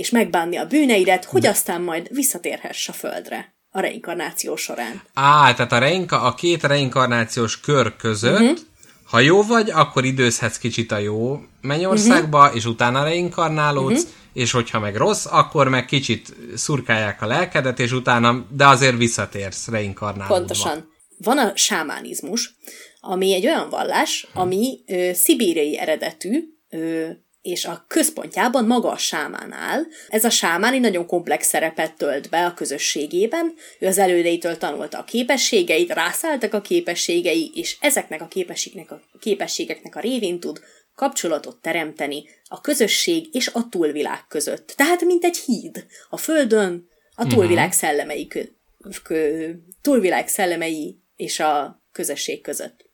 és megbánni a bűneidet, hogy aztán majd visszatérhess a földre a reinkarnáció során. Á, tehát a, reinka- a két reinkarnációs kör között, uh-huh. ha jó vagy, akkor időzhetsz kicsit a jó mennyországba, uh-huh. és utána reinkarnálódsz, uh-huh. és hogyha meg rossz, akkor meg kicsit szurkálják a lelkedet, és utána, de azért visszatérsz reinkarnálódva. Pontosan. Van a sámánizmus, ami egy olyan vallás, ami ö, szibériai eredetű, ö, és a központjában maga a sámán áll. Ez a sámán egy nagyon komplex szerepet tölt be a közösségében, ő az elődeitől tanulta a képességeit, rászálltak a képességei, és ezeknek a képességeknek a, képességeknek a révén tud kapcsolatot teremteni a közösség és a túlvilág között. Tehát, mint egy híd a földön, a mhm. túlvilág szellemei, kö, kö, túlvilág szellemei és a közösség között.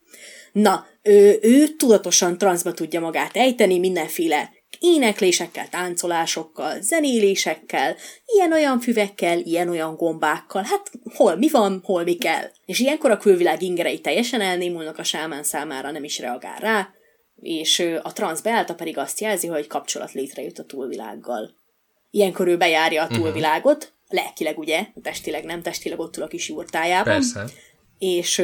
Na, ő, ő tudatosan transzba tudja magát ejteni mindenféle éneklésekkel, táncolásokkal, zenélésekkel, ilyen-olyan füvekkel, ilyen-olyan gombákkal, hát hol mi van, hol mi kell. És ilyenkor a külvilág ingerei teljesen elnémulnak a sámán számára, nem is reagál rá, és a transz beállta pedig azt jelzi, hogy kapcsolat létrejött a túlvilággal. Ilyenkor ő bejárja a mhm. túlvilágot, lelkileg ugye, testileg nem, testileg ott ül a kis jurtájában. Persze. És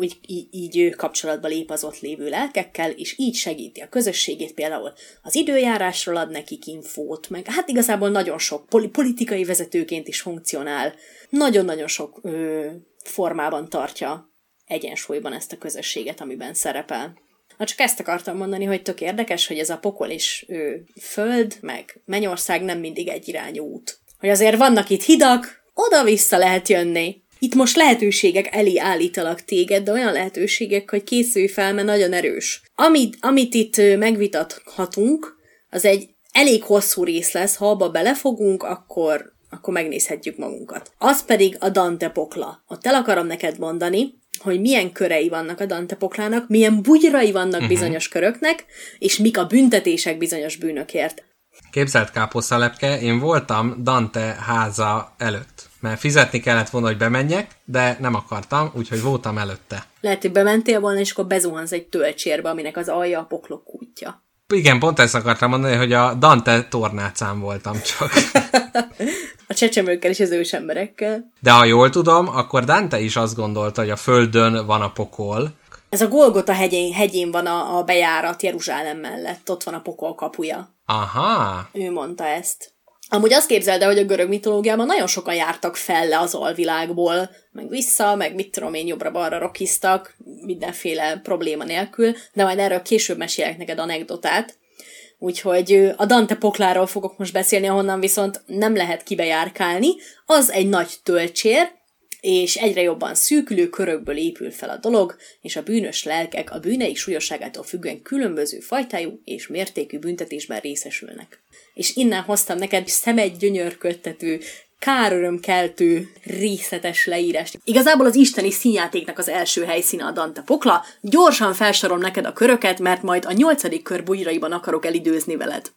úgy így, így kapcsolatba lép az ott lévő lelkekkel, és így segíti a közösségét, például az időjárásról ad nekik infót, meg hát igazából nagyon sok politikai vezetőként is funkcionál, nagyon-nagyon sok ö, formában tartja egyensúlyban ezt a közösséget, amiben szerepel. Na csak ezt akartam mondani, hogy tök érdekes, hogy ez a pokol és ő, föld, meg mennyország nem mindig egy irányú út. Hogy azért vannak itt hidak, oda-vissza lehet jönni, itt most lehetőségek elé állítalak téged, de olyan lehetőségek, hogy készülj fel, mert nagyon erős. Amit, amit itt megvitathatunk, az egy elég hosszú rész lesz, ha abba belefogunk, akkor, akkor megnézhetjük magunkat. Az pedig a Dante pokla. Ott el akarom neked mondani, hogy milyen körei vannak a Dante poklának, milyen bugyrai vannak uh-huh. bizonyos köröknek, és mik a büntetések bizonyos bűnökért. Képzelt káposztalepke, én voltam Dante háza előtt mert fizetni kellett volna, hogy bemenjek, de nem akartam, úgyhogy voltam előtte. Lehet, hogy bementél volna, és akkor bezuhansz egy töltsérbe, aminek az alja a poklok kútja. Igen, pont ezt akartam mondani, hogy a Dante tornácán voltam csak. [laughs] a csecsemőkkel és az ősemberekkel. De ha jól tudom, akkor Dante is azt gondolta, hogy a földön van a pokol. Ez a Golgota hegyén, hegyén van a, a bejárat Jeruzsálem mellett, ott van a pokol kapuja. Aha. Ő mondta ezt. Amúgy azt képzeld el, hogy a görög mitológiában nagyon sokan jártak fel le az alvilágból, meg vissza, meg mit tudom én, jobbra-balra rokiztak, mindenféle probléma nélkül, de majd erről később mesélek neked anekdotát. Úgyhogy a Dante pokláról fogok most beszélni, ahonnan viszont nem lehet kibejárkálni. Az egy nagy töltsér, és egyre jobban szűkülő körökből épül fel a dolog, és a bűnös lelkek a bűneik súlyosságától függően különböző fajtájú és mértékű büntetésben részesülnek. És innen hoztam neked szemed gyönyörködtető, kárörömkeltő, részletes leírást. Igazából az isteni színjátéknak az első helyszíne a Dante Pokla. Gyorsan felsorom neked a köröket, mert majd a nyolcadik kör bujraiban akarok elidőzni veled.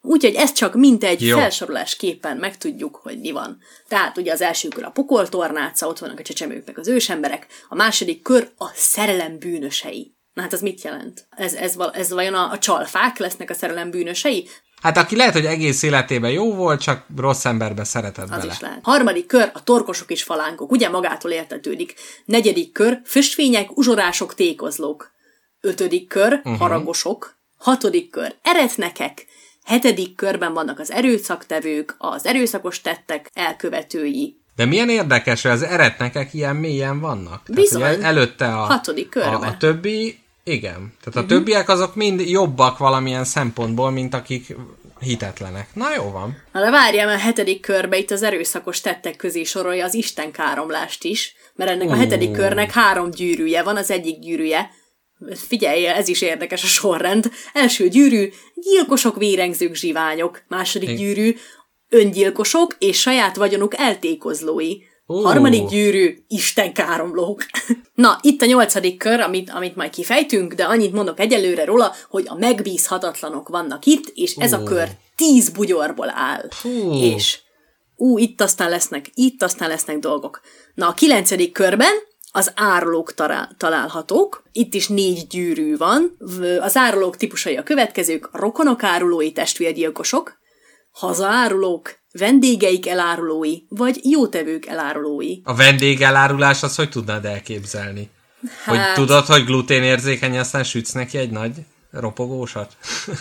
Úgyhogy ezt csak mint egy Jó. felsorolásképpen megtudjuk, hogy mi van. Tehát ugye az első kör a pokoltornáca, ott vannak a csecsemők meg az ősemberek, a második kör a szerelem bűnösei. Na hát az mit jelent? Ez, ez, ez vajon a, a csalfák lesznek a szerelem bűnösei? Hát aki lehet, hogy egész életében jó volt, csak rossz emberbe szeretett Az bele. is lehet. Harmadik kör a torkosok és falánkok, ugye magától értetődik. Negyedik kör füstvények, uzsorások, tékozlók. Ötödik kör uh-huh. haragosok. Hatodik kör eretnekek. Hetedik körben vannak az erőszaktevők, az erőszakos tettek elkövetői. De milyen érdekes, hogy az eretnekek ilyen mélyen vannak. Bizony. Tehát, előtte a, hatodik körben. A, a többi, igen. Tehát a uh-huh. többiek azok mind jobbak valamilyen szempontból, mint akik hitetlenek. Na jó van. Na de várjál, a hetedik körbe itt az erőszakos tettek közé sorolja az Isten káromlást is, mert ennek uh. a hetedik körnek három gyűrűje van, az egyik gyűrűje Figyelj, ez is érdekes a sorrend. Első gyűrű, gyilkosok, vérengzők, zsiványok. Második gyűrű, öngyilkosok és saját vagyonuk eltékozlói. Uh. Harmadik gyűrű, Isten káromlók. [laughs] Na, itt a nyolcadik kör, amit, amit majd kifejtünk, de annyit mondok egyelőre róla, hogy a megbízhatatlanok vannak itt, és ez uh. a kör tíz bugyorból áll. Uh. És ú, itt aztán lesznek, itt aztán lesznek dolgok. Na, a kilencedik körben az árulók találhatók. Itt is négy gyűrű van. Az árulók típusai a következők, a rokonok árulói testvérgyilkosok, hazaárulók, vendégeik elárulói, vagy jótevők elárulói. A vendég elárulás az hogy tudnád elképzelni? Hát... Hogy tudod, hogy gluténérzékeny, aztán sütsz neki egy nagy ropogósat?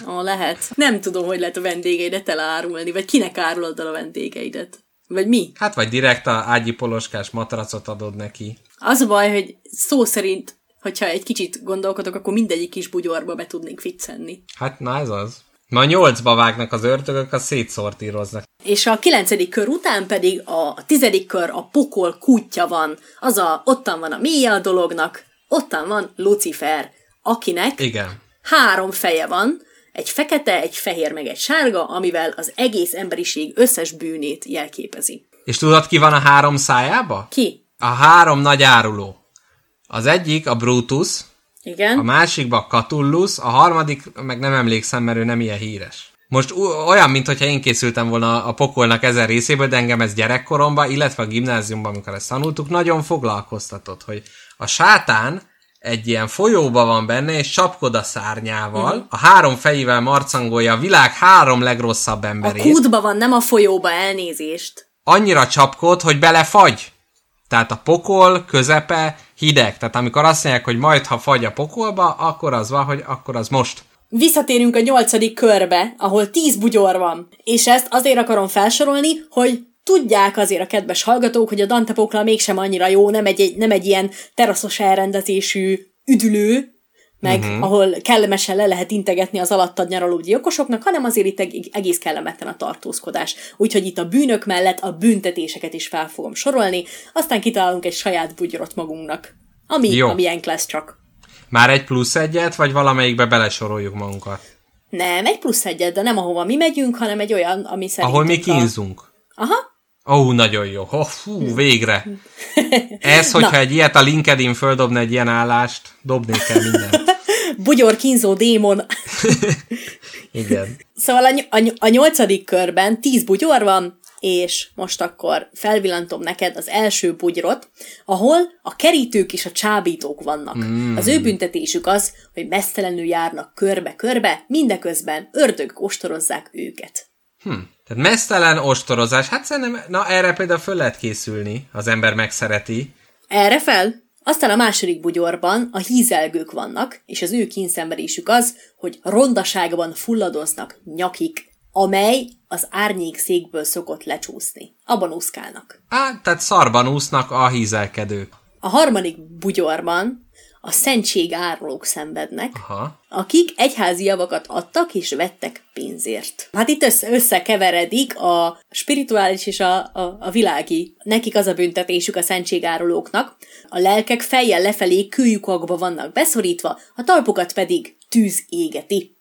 Ó, lehet. Nem tudom, hogy lehet a vendégeidet elárulni, vagy kinek árulod el a vendégeidet. Vagy mi? Hát vagy direkt a ágyi poloskás matracot adod neki. Az a baj, hogy szó szerint, hogyha egy kicsit gondolkodok, akkor mindegyik kis bugyorba be tudnék ficcenni. Hát na ez az. Ma nyolcba vágnak az ördögök, a szétszortíroznak. És a kilencedik kör után pedig a tizedik kör a pokol kútja van. Az a, ottan van a mélye a dolognak, ottan van Lucifer, akinek Igen. három feje van, egy fekete, egy fehér, meg egy sárga, amivel az egész emberiség összes bűnét jelképezi. És tudod, ki van a három szájába? Ki? A három nagy áruló. Az egyik a Brutus, Igen? a másikba a Catullus, a harmadik meg nem emlékszem, mert ő nem ilyen híres. Most olyan, mintha én készültem volna a pokolnak ezen részéből, de engem ez gyerekkoromban, illetve a gimnáziumban, amikor ezt tanultuk, nagyon foglalkoztatott, hogy a sátán egy ilyen folyóba van benne, és csapkod a szárnyával, Mhm. a három fejével marcangolja a világ három legrosszabb A emberét. kútba van, nem a folyóba elnézést. annyira csapkod, hogy belefagy. Tehát a pokol közepe hideg. Tehát amikor azt mondják, hogy majd ha fagy a pokolba, akkor az van, hogy akkor az most. Visszatérünk a nyolcadik körbe, ahol tíz bugyor van. És ezt azért akarom felsorolni, hogy tudják azért a kedves hallgatók, hogy a Dante pokla mégsem annyira jó, nem egy, nem egy ilyen teraszos elrendezésű üdülő, meg uh-huh. ahol kellemesen le lehet integetni az alattad nyaraló gyilkosoknak, hanem azért itt eg- egész kellemetlen a tartózkodás. Úgyhogy itt a bűnök mellett a büntetéseket is fel fogom sorolni, aztán kitalálunk egy saját bugyrot magunknak. Ami, Jó. ami ilyenk lesz csak. Már egy plusz egyet, vagy valamelyikbe belesoroljuk magunkat. Nem, egy plusz egyet, de nem ahova mi megyünk, hanem egy olyan, ami szerintünk Ahol mi a- kínzunk. Aha, Ó, oh, nagyon jó. Oh, fú, végre. [laughs] Ez, hogyha Na. egy ilyet a LinkedIn földobna egy ilyen állást, dobnék el mindent. [laughs] bugyor kínzó démon. [laughs] Igen. Szóval a, ny- a, ny- a nyolcadik körben tíz bugyor van, és most akkor felvillantom neked az első bugyrot, ahol a kerítők és a csábítók vannak. Mm. Az ő büntetésük az, hogy mesztelenül járnak körbe-körbe, mindeközben ördög ostorozzák őket. Hm. Tehát mesztelen ostorozás. Hát szerintem, na erre például föl lehet készülni, az ember megszereti. Erre fel? Aztán a második bugyorban a hízelgők vannak, és az ő kínszenvedésük az, hogy rondaságban fulladoznak nyakik, amely az árnyék székből szokott lecsúszni. Abban úszkálnak. Á, tehát szarban úsznak a hízelkedők. A harmadik bugyorban a szentség árulók szenvednek, Aha. akik egyházi javakat adtak és vettek pénzért. Hát itt össze, összekeveredik a spirituális és a, a, a világi. Nekik az a büntetésük a szentségárulóknak. A lelkek fejjel lefelé kőlyukakba vannak beszorítva, a talpokat pedig tűz égeti.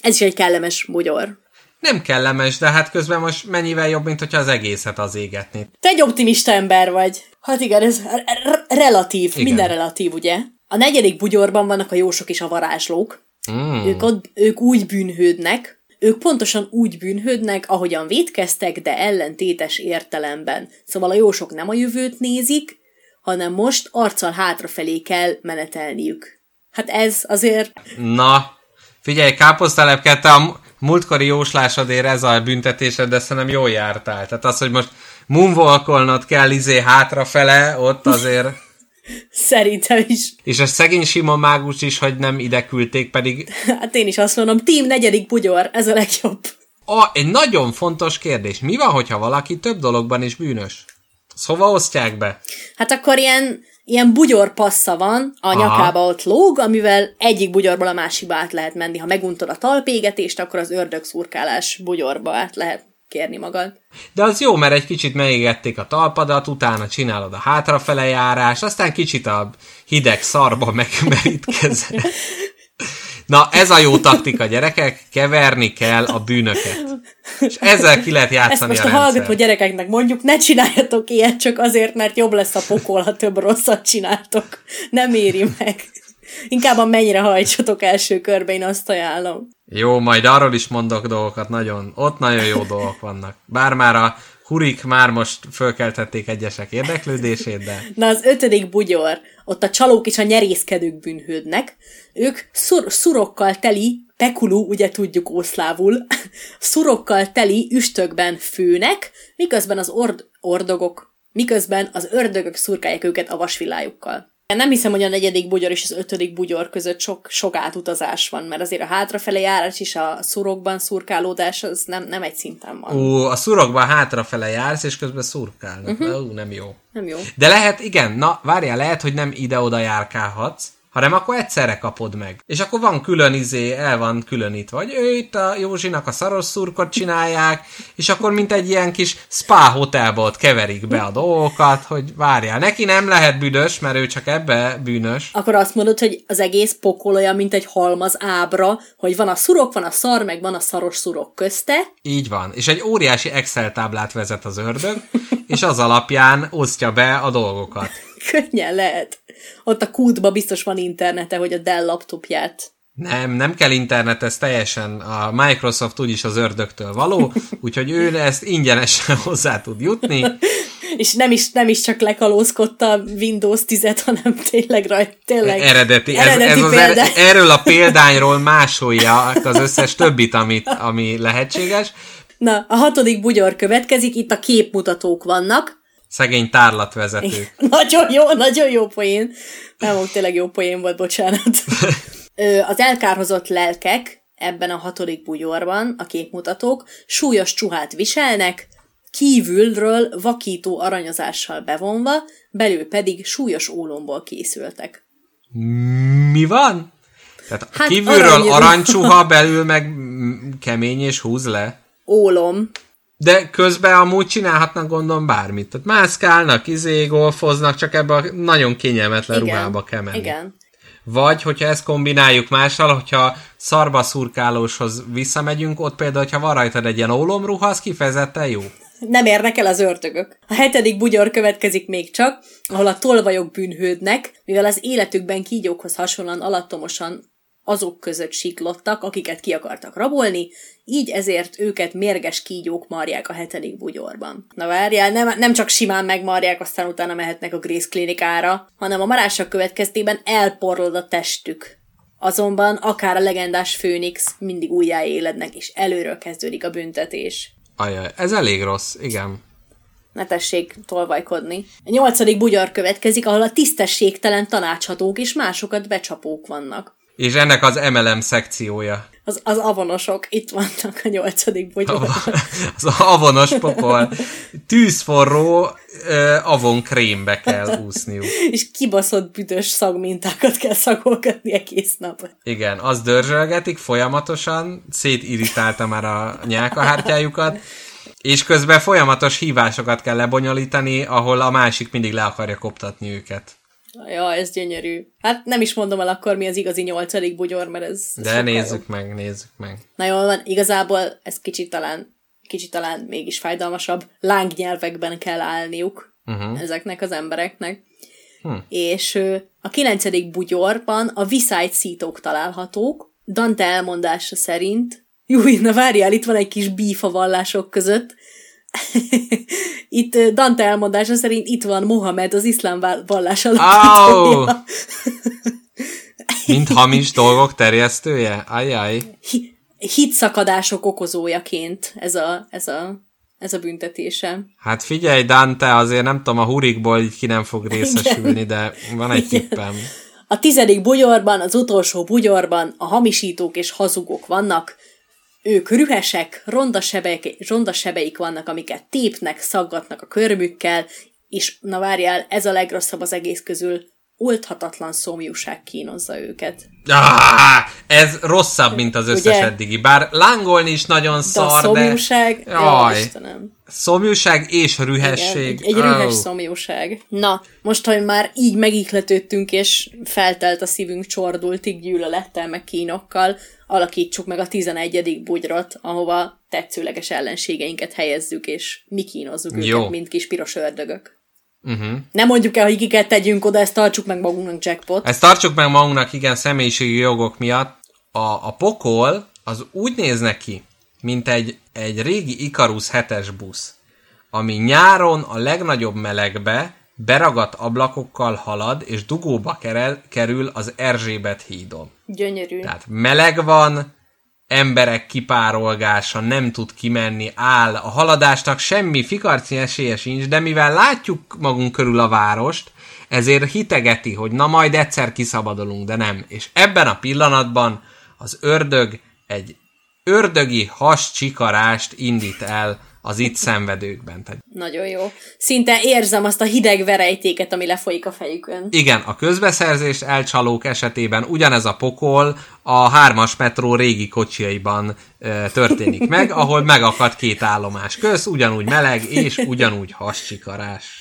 Ez is egy kellemes bugyor. Nem kellemes, de hát közben most mennyivel jobb, mint hogyha az egészet az égetni. Te egy optimista ember vagy. Hát igen, ez r- relatív, Igen. minden relatív, ugye? A negyedik bugyorban vannak a jósok és a varázslók. Mm. Ők, ott, ők úgy bűnhődnek, ők pontosan úgy bűnhődnek, ahogyan védkeztek, de ellentétes értelemben. Szóval a jósok nem a jövőt nézik, hanem most arccal hátrafelé kell menetelniük. Hát ez azért Na, figyelj, káposztelepke, te a múltkori jóslásodért ez a büntetésed, de szerintem jól jártál. Tehát az, hogy most moonwalkolnod kell izé hátrafele, ott azért... szerintem is. És a szegény Simon mágus is, hogy nem ide küldték, pedig... Hát én is azt mondom, team negyedik bugyor, ez a legjobb. A, egy nagyon fontos kérdés. Mi van, hogyha valaki több dologban is bűnös? Szóval osztják be. Hát akkor ilyen, ilyen bugyor passza van, a Aha. nyakába ott lóg, amivel egyik bugyorból a másikba át lehet menni. Ha meguntod a talpégetést, akkor az ördög szurkálás bugyorba át lehet kérni magad. De az jó, mert egy kicsit megégették a talpadat, utána csinálod a hátrafele járás, aztán kicsit a hideg szarba megmerítkezel. Na, ez a jó taktika, gyerekek, keverni kell a bűnöket. És ezzel ki lehet Ezt játszani most a a hallgató gyerekeknek mondjuk, ne csináljatok ilyet csak azért, mert jobb lesz a pokol, ha több rosszat csináltok. Nem éri meg. Inkább a mennyire hajtsatok első körbe, én azt ajánlom. Jó, majd arról is mondok dolgokat, nagyon, ott nagyon jó dolgok vannak. Bár már a hurik már most fölkeltették egyesek érdeklődését, de Na az ötödik bugyor, ott a csalók és a nyerészkedők bűnhődnek. Ők szur- szurokkal teli, pekulú, ugye tudjuk ószlávul, [laughs] szurokkal teli üstökben főnek, miközben az ord- ordogok, miközben az ördögök szurkálják őket a vasvillájukkal. Nem hiszem, hogy a negyedik bugyor és az ötödik bugyor között sok, sok átutazás van, mert azért a hátrafele járás és a szurokban szurkálódás az nem, nem egy szinten van. ú, a szurokban hátrafele jársz, és közben szurkálnak. Uh-huh. Ú, nem jó. Nem jó. De lehet, igen, na várjál, lehet, hogy nem ide-oda járkálhatsz, hanem akkor egyszerre kapod meg. És akkor van külön izé, el van különítve, vagy ő itt a Józsinak a szaros szurkot csinálják, és akkor mint egy ilyen kis spa hotelba ott keverik be a dolgokat, hogy várjál. Neki nem lehet büdös, mert ő csak ebbe bűnös. Akkor azt mondod, hogy az egész pokol olyan, mint egy halmaz ábra, hogy van a szurok, van a szar, meg van a szaros szurok közte. Így van. És egy óriási Excel táblát vezet az ördög, és az alapján osztja be a dolgokat. [laughs] Könnyen lehet. Ott a kútba biztos van internete, hogy a Dell laptopját nem, nem kell internet, ez teljesen a Microsoft úgyis az ördögtől való, [laughs] úgyhogy ő ezt ingyenesen [laughs] hozzá tud jutni. És nem is, nem is csak lekalózkodta Windows 10-et, hanem tényleg rajta, tényleg eredeti. eredeti ez, ez az erről a példányról másolja az összes többit, amit, ami lehetséges. Na, a hatodik bugyor következik, itt a képmutatók vannak. Szegény tárlatvezető. [laughs] nagyon jó, nagyon jó poén. Nem, tényleg jó poén volt, bocsánat. [laughs] Az elkárhozott lelkek ebben a hatodik bugyorban, a képmutatók, súlyos csuhát viselnek, kívülről vakító aranyozással bevonva, belül pedig súlyos ólomból készültek. Mi van? Tehát hát kívülről arany... aranycsuha, belül meg kemény és húz le? Ólom. De közben amúgy csinálhatnak gondolom bármit. Tehát mászkálnak, izé, golfoznak, csak ebbe a nagyon kényelmetlen igen, ruhába kell menni. Igen. Vagy, hogyha ezt kombináljuk mással, hogyha szarba szurkálóshoz visszamegyünk, ott például, hogyha van rajtad egy ilyen ólomruha, az kifejezetten jó. Nem érnek el az ördögök. A hetedik bugyor következik még csak, ahol a tolvajok bűnhődnek, mivel az életükben kígyókhoz hasonlóan alattomosan azok között siklottak, akiket ki akartak rabolni, így ezért őket mérges kígyók marják a hetedik bugyorban. Na várjál, nem, nem csak simán megmarják, aztán utána mehetnek a Grace klinikára, hanem a marások következtében elporlod a testük. Azonban akár a legendás Főnix mindig újjáélednek, és előről kezdődik a büntetés. Ajaj, ez elég rossz, igen. Ne tessék tolvajkodni. A nyolcadik bugyor következik, ahol a tisztességtelen tanácsadók és másokat becsapók vannak. És ennek az MLM szekciója. Az, az avonosok itt vannak a nyolcadik bugyorban. [laughs] az avonos pokol. Tűzforró uh, avon krémbe kell úszniuk. És kibaszott büdös szagmintákat kell szagolgatni egész nap. Igen, az dörzsölgetik folyamatosan, szétirritálta már a nyálkahártyájukat, és közben folyamatos hívásokat kell lebonyolítani, ahol a másik mindig le akarja koptatni őket. Ja, ez gyönyörű. Hát nem is mondom el akkor, mi az igazi nyolcadik bugyor, mert ez... ez De nézzük jó. meg, nézzük meg. Na jól van, igazából ez kicsit talán, kicsit talán mégis fájdalmasabb. Lángnyelvekben kell állniuk uh-huh. ezeknek az embereknek. Hm. És a kilencedik bugyorban a viszájt szítók találhatók. Dante elmondása szerint jó, na várjál, itt van egy kis bíf a vallások között [laughs] itt Dante elmondása szerint itt van Mohamed, az iszlám vallás alapítója. [laughs] Mint hamis dolgok terjesztője? Ajaj. Hitszakadások okozójaként ez a, ez a, ez a büntetése. Hát figyelj, Dante, azért nem tudom, a hurikból így ki nem fog részesülni, Igen. de van egy Igen. tippem. A tizedik bugyorban, az utolsó bugyorban a hamisítók és hazugok vannak, ők rühesek, ronda, sebeik, ronda sebeik vannak, amiket tépnek, szaggatnak a körmükkel, és na várjál, ez a legrosszabb az egész közül, oldhatatlan szomjúság kínozza őket. Ah, ez rosszabb, mint az összes Ugye? eddigi. Bár lángolni is nagyon de szar, a szomjúság, de... Jaj. Istenem. Szomjúság és rühesség. Igen, egy, egy rühes oh. szomjúság. Na, most, hogy már így megikletődtünk, és feltelt a szívünk csordultig gyűlölettel, meg kínokkal, alakítsuk meg a 11. bugyrot, ahova tetszőleges ellenségeinket helyezzük, és mi kínozzuk Jó. őket, mint kis piros ördögök. Uh-huh. Nem mondjuk el, hogy kiket tegyünk oda, ezt tartsuk meg magunknak jackpot. Ezt tartsuk meg magunknak, igen, személyiségi jogok miatt. A, a pokol az úgy néz neki, mint egy, egy régi Icarus 7-es busz, ami nyáron a legnagyobb melegbe beragadt ablakokkal halad, és dugóba kerül az Erzsébet hídon. Gyönyörű. Tehát meleg van, emberek kipárolgása, nem tud kimenni, áll. A haladásnak semmi fikarci esélye sincs, de mivel látjuk magunk körül a várost, ezért hitegeti, hogy na majd egyszer kiszabadulunk, de nem. És ebben a pillanatban az ördög egy ördögi has csikarást indít el az itt szenvedőkben. Tehát... Nagyon jó. Szinte érzem azt a hideg verejtéket, ami lefolyik a fejükön. Igen, a közbeszerzés elcsalók esetében ugyanez a pokol a hármas metró régi kocsiaiban e, történik meg, [laughs] ahol megakad két állomás köz, ugyanúgy meleg és ugyanúgy hascsikarás.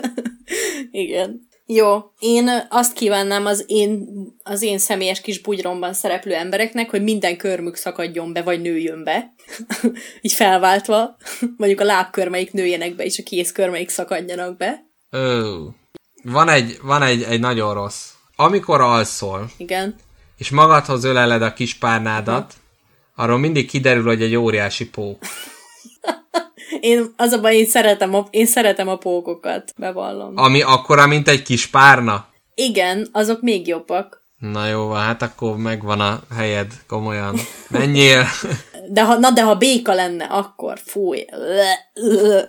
[laughs] Igen. Jó, én azt kívánnám az én, az én személyes kis bugyromban szereplő embereknek, hogy minden körmük szakadjon be, vagy nőjön be. [laughs] Így felváltva. [laughs] Mondjuk a lábkörmeik nőjenek be, és a kézkörmeik szakadjanak be. Ö, van egy, van egy, egy nagyon rossz. Amikor alszol, Igen. és magadhoz öleled a kis párnádat, arról mindig kiderül, hogy egy óriási pók. Én, az a baj, én szeretem a, én szeretem a pókokat, bevallom. Ami akkora, mint egy kis párna? Igen, azok még jobbak. Na jó, hát akkor megvan a helyed, komolyan. Menjél! [laughs] De ha, na de ha béka lenne, akkor fúj,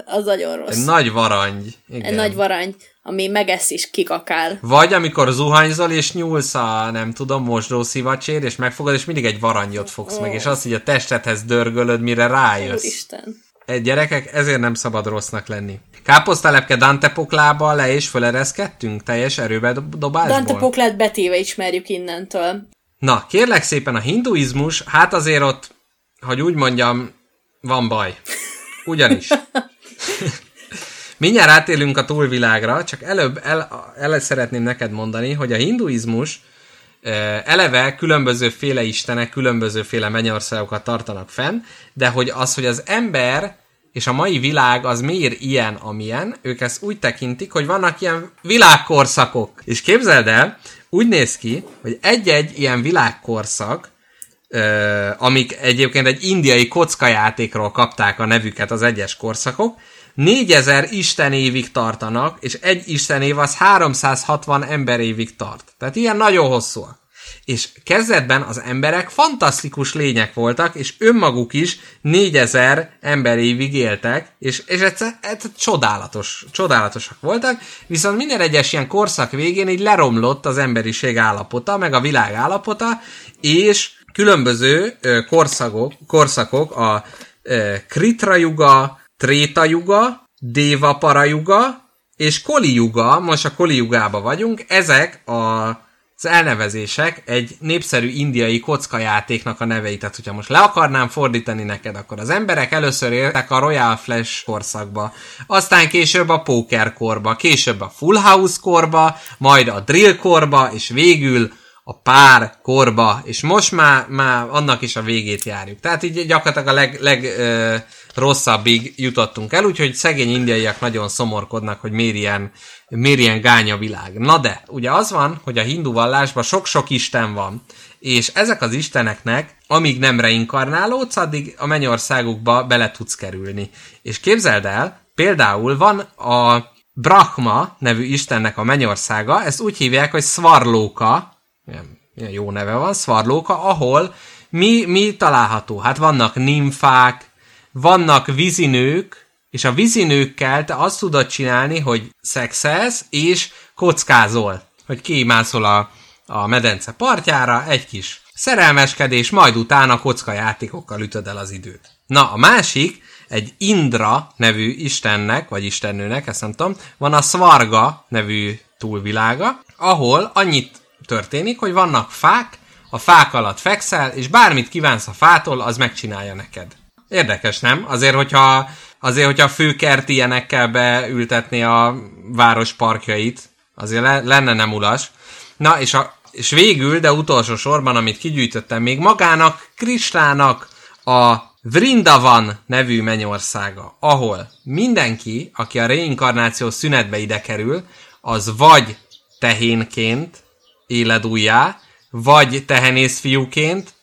az nagyon rossz. Egy nagy varangy. Igen. Egy nagy varangy, ami megesz is kikakál. Vagy amikor zuhanyzol, és nyúlsz a, nem tudom, mosdószivacsér, és megfogod, és mindig egy varangyot fogsz oh. meg, és azt így a testedhez dörgölöd, mire rájössz. Úristen. Egy gyerekek, ezért nem szabad rossznak lenni. Káposztalepke Dante poklába le és fölereszkedtünk teljes erőbe dobásból. Dante poklát betéve ismerjük innentől. Na, kérlek szépen a hinduizmus, hát azért ott, hogy úgy mondjam, van baj. Ugyanis. [laughs] Mindjárt átélünk a túlvilágra, csak előbb el, el szeretném neked mondani, hogy a hinduizmus eleve különbözőféle istenek, különbözőféle mennyországokat tartanak fenn, de hogy az, hogy az ember és a mai világ az miért ilyen, amilyen, ők ezt úgy tekintik, hogy vannak ilyen világkorszakok. És képzeld el, úgy néz ki, hogy egy-egy ilyen világkorszak, amik egyébként egy indiai kockajátékról kapták a nevüket az egyes korszakok, 4000 istenévig tartanak, és egy istenév az 360 emberévig tart. Tehát ilyen nagyon hosszú. És kezdetben az emberek fantasztikus lények voltak, és önmaguk is 4000 emberévig éltek, és, és egyszer, egyszer csodálatos, csodálatosak voltak, viszont minden egyes ilyen korszak végén így leromlott az emberiség állapota, meg a világ állapota, és különböző korszakok, korszakok a Kritra Yuga, Tréta Yuga, Deva Parajuga és Koli Yuga, most a Koli Yugába vagyunk, ezek a az elnevezések egy népszerű indiai kockajátéknak a nevei. Tehát, hogyha most le akarnám fordítani neked, akkor az emberek először éltek a Royal Flash korszakba, aztán később a Poker korba, később a Full House korba, majd a Drill korba, és végül a pár korba, és most már, már annak is a végét járjuk. Tehát így gyakorlatilag a leg, leg ö, rosszabbig jutottunk el, úgyhogy szegény indiaiak nagyon szomorkodnak, hogy miért ilyen, miért ilyen gány a világ. Na de, ugye az van, hogy a hindu vallásban sok-sok isten van, és ezek az isteneknek, amíg nem reinkarnálódsz, addig a mennyországukba bele tudsz kerülni. És képzeld el, például van a Brahma nevű istennek a mennyországa, ezt úgy hívják, hogy Svarlóka, milyen jó neve van, Svarlóka, ahol mi, mi található? Hát vannak nimfák, vannak vízinők, és a vízinőkkel te azt tudod csinálni, hogy szexelsz, és kockázol, hogy kimászol a, a medence partjára, egy kis szerelmeskedés, majd utána kockajátékokkal ütöd el az időt. Na, a másik, egy Indra nevű istennek, vagy istennőnek, ezt nem tudom, van a Svarga nevű túlvilága, ahol annyit történik, hogy vannak fák, a fák alatt fekszel, és bármit kívánsz a fától, az megcsinálja neked. Érdekes, nem? Azért, hogyha, azért, hogyha a főkert ilyenekkel beültetni a város parkjait, azért le, lenne nem ulas. Na, és, a, és végül, de utolsó sorban, amit kigyűjtöttem, még magának, Kristának a Vrindavan nevű mennyországa, ahol mindenki, aki a reinkarnáció szünetbe ide kerül, az vagy tehénként éled újjá, vagy tehenész fiúként,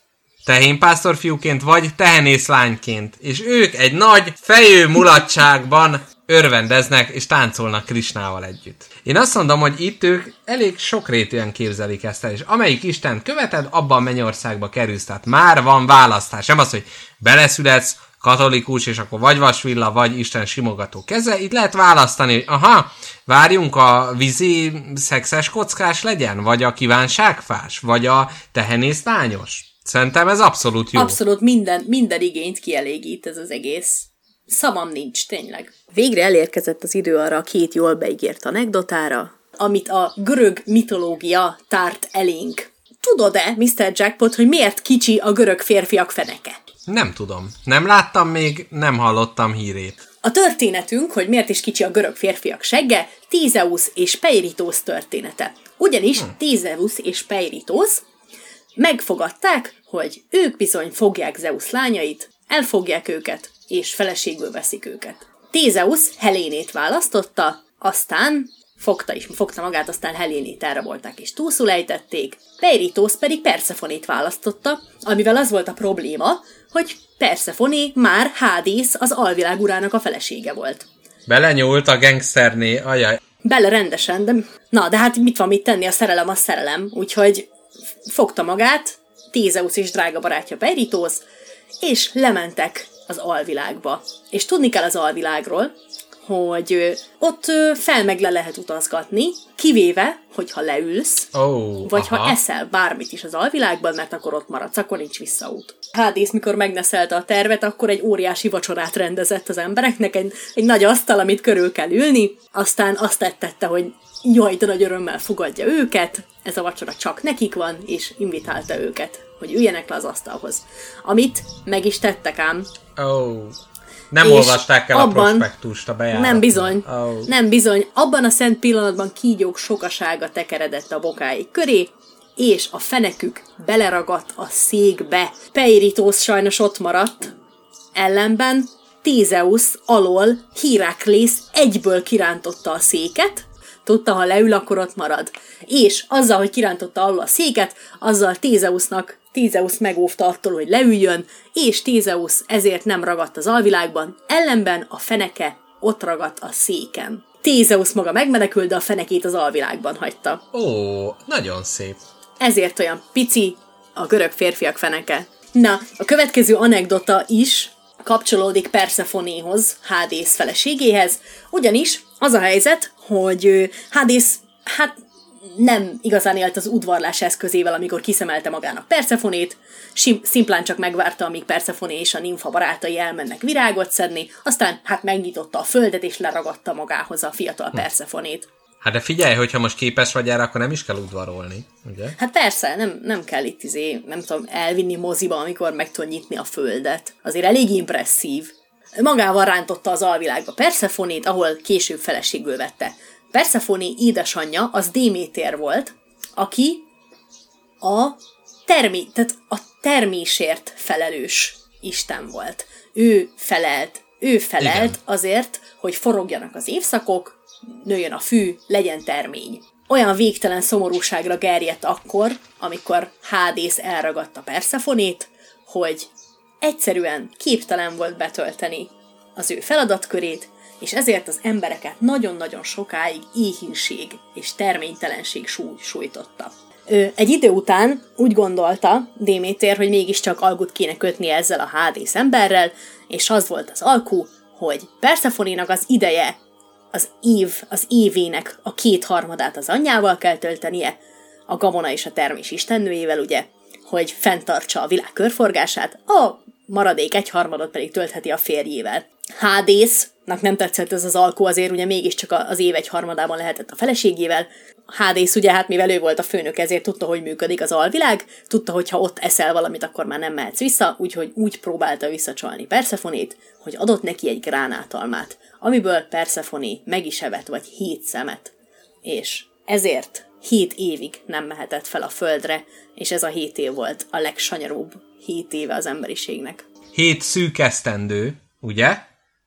tehénpásztor fiúként, vagy tehenész lányként. És ők egy nagy fejő mulatságban örvendeznek és táncolnak Krisnával együtt. Én azt mondom, hogy itt ők elég sokrétűen képzelik ezt el, és amelyik Isten követed, abban a mennyországba kerülsz. Tehát már van választás. Nem az, hogy beleszületsz, katolikus, és akkor vagy vasvilla, vagy Isten simogató keze. Itt lehet választani, aha, várjunk a vízi szexes kockás legyen, vagy a kívánságfás, vagy a tehenész lányos. Szerintem ez abszolút jó. Abszolút minden, minden igényt kielégít ez az egész. Szavam nincs, tényleg. Végre elérkezett az idő arra a két jól beígért anekdotára, amit a görög mitológia tárt elénk. Tudod-e, Mr. Jackpot, hogy miért kicsi a görög férfiak feneke? Nem tudom. Nem láttam még, nem hallottam hírét. A történetünk, hogy miért is kicsi a görög férfiak segge, Tízeusz és Peiritósz története. Ugyanis hmm. Tízeusz és Peiritósz megfogadták, hogy ők bizony fogják Zeus lányait, elfogják őket, és feleségül veszik őket. Tézeusz Helénét választotta, aztán fogta is, fogta magát, aztán Helénét elrabolták és túlszulejtették, Peiritósz pedig Persefonét választotta, amivel az volt a probléma, hogy Persefoné már Hádész az alvilág urának a felesége volt. Belenyúlt a gangsterné, ajaj. Bele rendesen, de na, de hát mit van mit tenni, a szerelem a szerelem, úgyhogy fogta magát, Tézeusz és drága barátja Peritósz, és lementek az alvilágba. És tudni kell az alvilágról, hogy ott fel meg le lehet utazgatni, kivéve, hogyha leülsz, oh, vagy aha. ha eszel bármit is az alvilágban, mert akkor ott maradsz, akkor nincs visszaút. Hádész, mikor megneszelte a tervet, akkor egy óriási vacsorát rendezett az embereknek, egy, egy nagy asztal, amit körül kell ülni, aztán azt tettette, hogy jaj, de nagy örömmel fogadja őket, ez a vacsora csak nekik van, és invitálta őket, hogy üljenek le az asztalhoz. Amit meg is tettek ám. Oh. Nem olvasták el abban, a prospektust a bejáratot. Nem bizony. Oh. Nem bizony. Abban a szent pillanatban kígyók sokasága tekeredett a bokáik köré, és a fenekük beleragadt a székbe. Peiritósz sajnos ott maradt, ellenben Tézeusz alól Hiraklész egyből kirántotta a széket, tudta, ha leül, akkor ott marad. És azzal, hogy kirántotta alul a széket, azzal Tézeusznak, Tézeusz megóvta attól, hogy leüljön, és Tézeusz ezért nem ragadt az alvilágban, ellenben a feneke ott ragadt a széken. Tézeusz maga megmenekült, de a fenekét az alvilágban hagyta. Ó, nagyon szép. Ezért olyan pici a görög férfiak feneke. Na, a következő anekdota is kapcsolódik Persefonéhoz, Hádész feleségéhez, ugyanis az a helyzet, hogy Hádész, hát nem igazán élt az udvarlás eszközével, amikor kiszemelte magának Persefonét, sim- szimplán csak megvárta, amíg Persefoné és a nimfa barátai elmennek virágot szedni, aztán hát megnyitotta a földet és leragadta magához a fiatal hm. Persefonét. Hát de figyelj, hogyha most képes vagy erre, akkor nem is kell udvarolni, ugye? Hát persze, nem, nem kell itt izé, nem tudom, elvinni moziba, amikor meg tud nyitni a földet. Azért elég impresszív. Magával rántotta az alvilágba Persefonét, ahol később feleségül vette. Persefoné édesanyja az Démétér volt, aki a termi, tehát a termésért felelős Isten volt. Ő felelt, ő felelt Igen. azért, hogy forogjanak az évszakok, nőjön a fű, legyen termény. Olyan végtelen szomorúságra gerjedt akkor, amikor Hádész elragadta Persefonét, hogy egyszerűen képtelen volt betölteni az ő feladatkörét, és ezért az embereket nagyon-nagyon sokáig éhínség és terménytelenség súly, sújtotta. Ő egy idő után úgy gondolta Démétér, hogy mégiscsak algut kéne kötni ezzel a Hádész emberrel, és az volt az alkú, hogy Persefonénak az ideje az év, az évének a kétharmadát az anyjával kell töltenie, a gabona és a termés istennőjével, ugye, hogy fenntartsa a világ körforgását, a maradék egyharmadot pedig töltheti a férjével. Hádésznak nem tetszett ez az alkó, azért ugye mégiscsak az év egyharmadában lehetett a feleségével. Hádész ugye hát mivel ő volt a főnök, ezért tudta, hogy működik az alvilág, tudta, hogy ha ott eszel valamit, akkor már nem mehetsz vissza, úgyhogy úgy próbálta visszacsalni Persefonét, hogy adott neki egy gránátalmát, amiből Persefoné meg is evett vagy hét szemet. És ezért hét évig nem mehetett fel a földre, és ez a hét év volt a legsanyarúbb hét éve az emberiségnek. Hét szűk esztendő, ugye?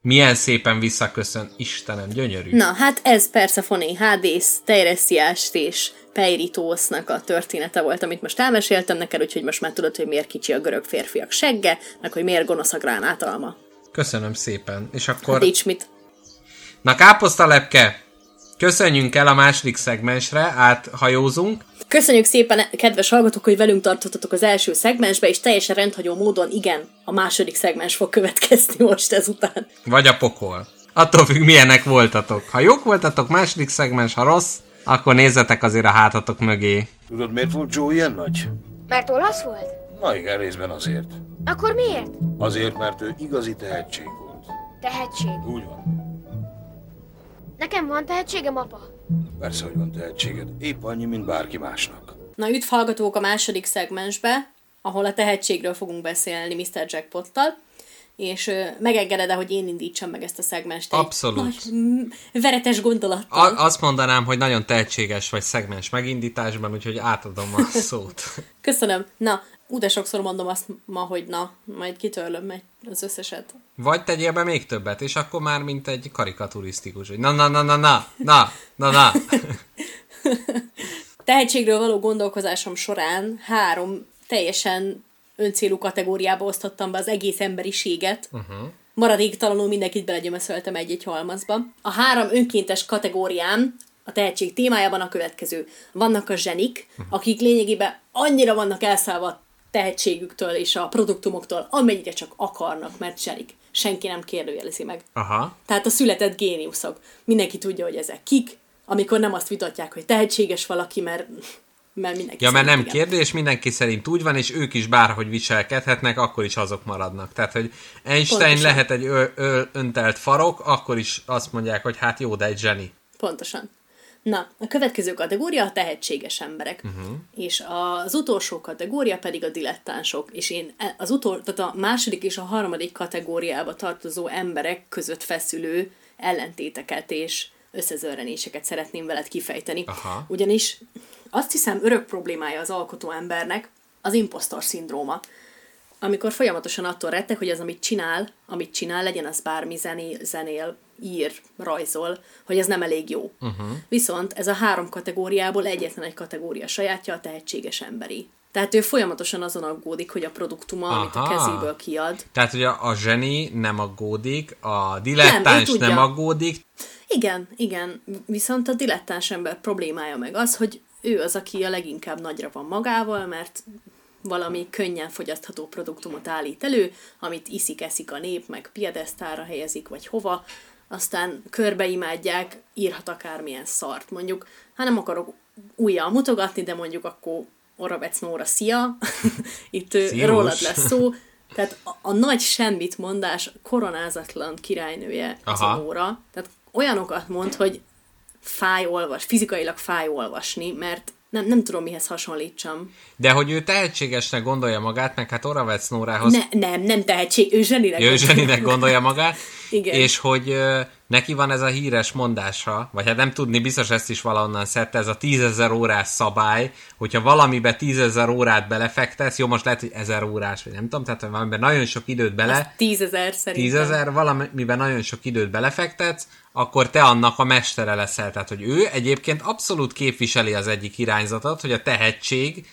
Milyen szépen visszaköszön, Istenem, gyönyörű. Na, hát ez persze Foné Hádész, Teiresiást és Peiritósznak a története volt, amit most elmeséltem neked, úgyhogy most már tudod, hogy miért kicsi a görög férfiak segge, meg hogy miért gonosz a gránátalma. Köszönöm szépen. És akkor... Hát mit. Na káposztalepke, köszönjünk el a második szegmensre, áthajózunk. Köszönjük szépen, kedves hallgatók, hogy velünk tartottatok az első szegmensbe, és teljesen rendhagyó módon, igen, a második szegmens fog következni [laughs] most ezután. Vagy a pokol. Attól függ, milyenek voltatok. Ha jók voltatok, második szegmens, ha rossz, akkor nézzetek azért a hátatok mögé. Tudod, miért volt Joe ilyen nagy? Mert olasz volt? Na igen, részben azért. Akkor miért? Azért, mert ő igazi tehetség volt. Tehetség. Úgy van. Nekem van tehetségem, apa? Persze, hogy van tehetséged. Épp annyi, mint bárki másnak. Na, üdv hallgatók a második szegmensbe, ahol a tehetségről fogunk beszélni Mr. Jackpottal, és ö, megengeded hogy én indítsam meg ezt a szegmest. egy Abszolút. Nagy, veretes gondolattal. A- azt mondanám, hogy nagyon tehetséges vagy szegmens megindításban, úgyhogy átadom a [laughs] szót. Köszönöm. Na, Ú, de sokszor mondom azt ma, hogy na, majd kitörlöm meg az összeset. Vagy tegyél be még többet, és akkor már mint egy karikaturisztikus, hogy na, na, na, na, na, na, na, na. [laughs] Tehetségről való gondolkozásom során három teljesen öncélú kategóriába osztottam be az egész emberiséget. Uh-huh. Maradéktalanul mindenkit belegyömöszöltem egy-egy halmazba. A három önkéntes kategóriám a tehetség témájában a következő. Vannak a zsenik, uh-huh. akik lényegében annyira vannak elszállva tehetségüktől és a produktumoktól, amennyire csak akarnak, mert zsenik. Senki nem kérdőjelezi meg. Aha. Tehát a született géniuszok. Mindenki tudja, hogy ezek kik, amikor nem azt vitatják, hogy tehetséges valaki, mert, mert mindenki Ja, mert nem igen. kérdés, mindenki szerint úgy van, és ők is bárhogy viselkedhetnek, akkor is azok maradnak. Tehát, hogy Einstein Pontosan. lehet egy ö- ö- öntelt farok, akkor is azt mondják, hogy hát jó, de egy zseni. Pontosan. Na, a következő kategória a tehetséges emberek. Uh-huh. És az utolsó kategória pedig a dilettánsok. És én e- az utol, tehát a második és a harmadik kategóriába tartozó emberek között feszülő ellentéteket és összezörrenéseket szeretném veled kifejteni. Aha. Ugyanis azt hiszem örök problémája az alkotó embernek az impostor szindróma. Amikor folyamatosan attól rettek, hogy az, amit csinál, amit csinál, legyen az bármi zenél, zenél ír, rajzol, hogy ez nem elég jó. Uh-huh. Viszont ez a három kategóriából egyetlen egy kategória sajátja, a tehetséges emberi. Tehát ő folyamatosan azon aggódik, hogy a produktuma, amit a Aha. kezéből kiad, Tehát, hogy a, a zseni nem aggódik, a dilettáns nem, nem aggódik, Igen, igen. Viszont a dilettáns ember problémája meg az, hogy ő az, aki a leginkább nagyra van magával, mert valami könnyen fogyasztható produktumot állít elő, amit iszik-eszik a nép, meg piedesztára helyezik, vagy hova, aztán körbeimádják, írhat akármilyen szart. Mondjuk, hát nem akarok újjal mutogatni, de mondjuk akkor Oravec Nóra, szia! [laughs] Itt Sziós. rólad lesz szó. Tehát a, a nagy semmit mondás koronázatlan királynője az Aha. a Nóra. Tehát olyanokat mond, hogy fáj olvas, fizikailag fáj olvasni, mert nem, nem tudom mihez hasonlítsam. de hogy ő tehetségesnek gondolja magát, meg hát Oravec Nórához Ne, nem, nem tehetség, ő zseninek. Ő zseninek gondolja magát, [laughs] Igen. és hogy ö, neki van ez a híres mondása, vagy hát nem tudni, biztos ezt is valahonnan szedte, ez a tízezer órás szabály, hogyha valamibe tízezer órát belefektesz, jó, most lehet, hogy ezer órás, vagy nem tudom, tehát valamiben nagyon sok időt bele, tízezer szerintem. tízezer, valamiben nagyon sok időt belefektetsz, akkor te annak a mestere leszel. Tehát, hogy ő egyébként abszolút képviseli az egyik irányzatot, hogy a tehetség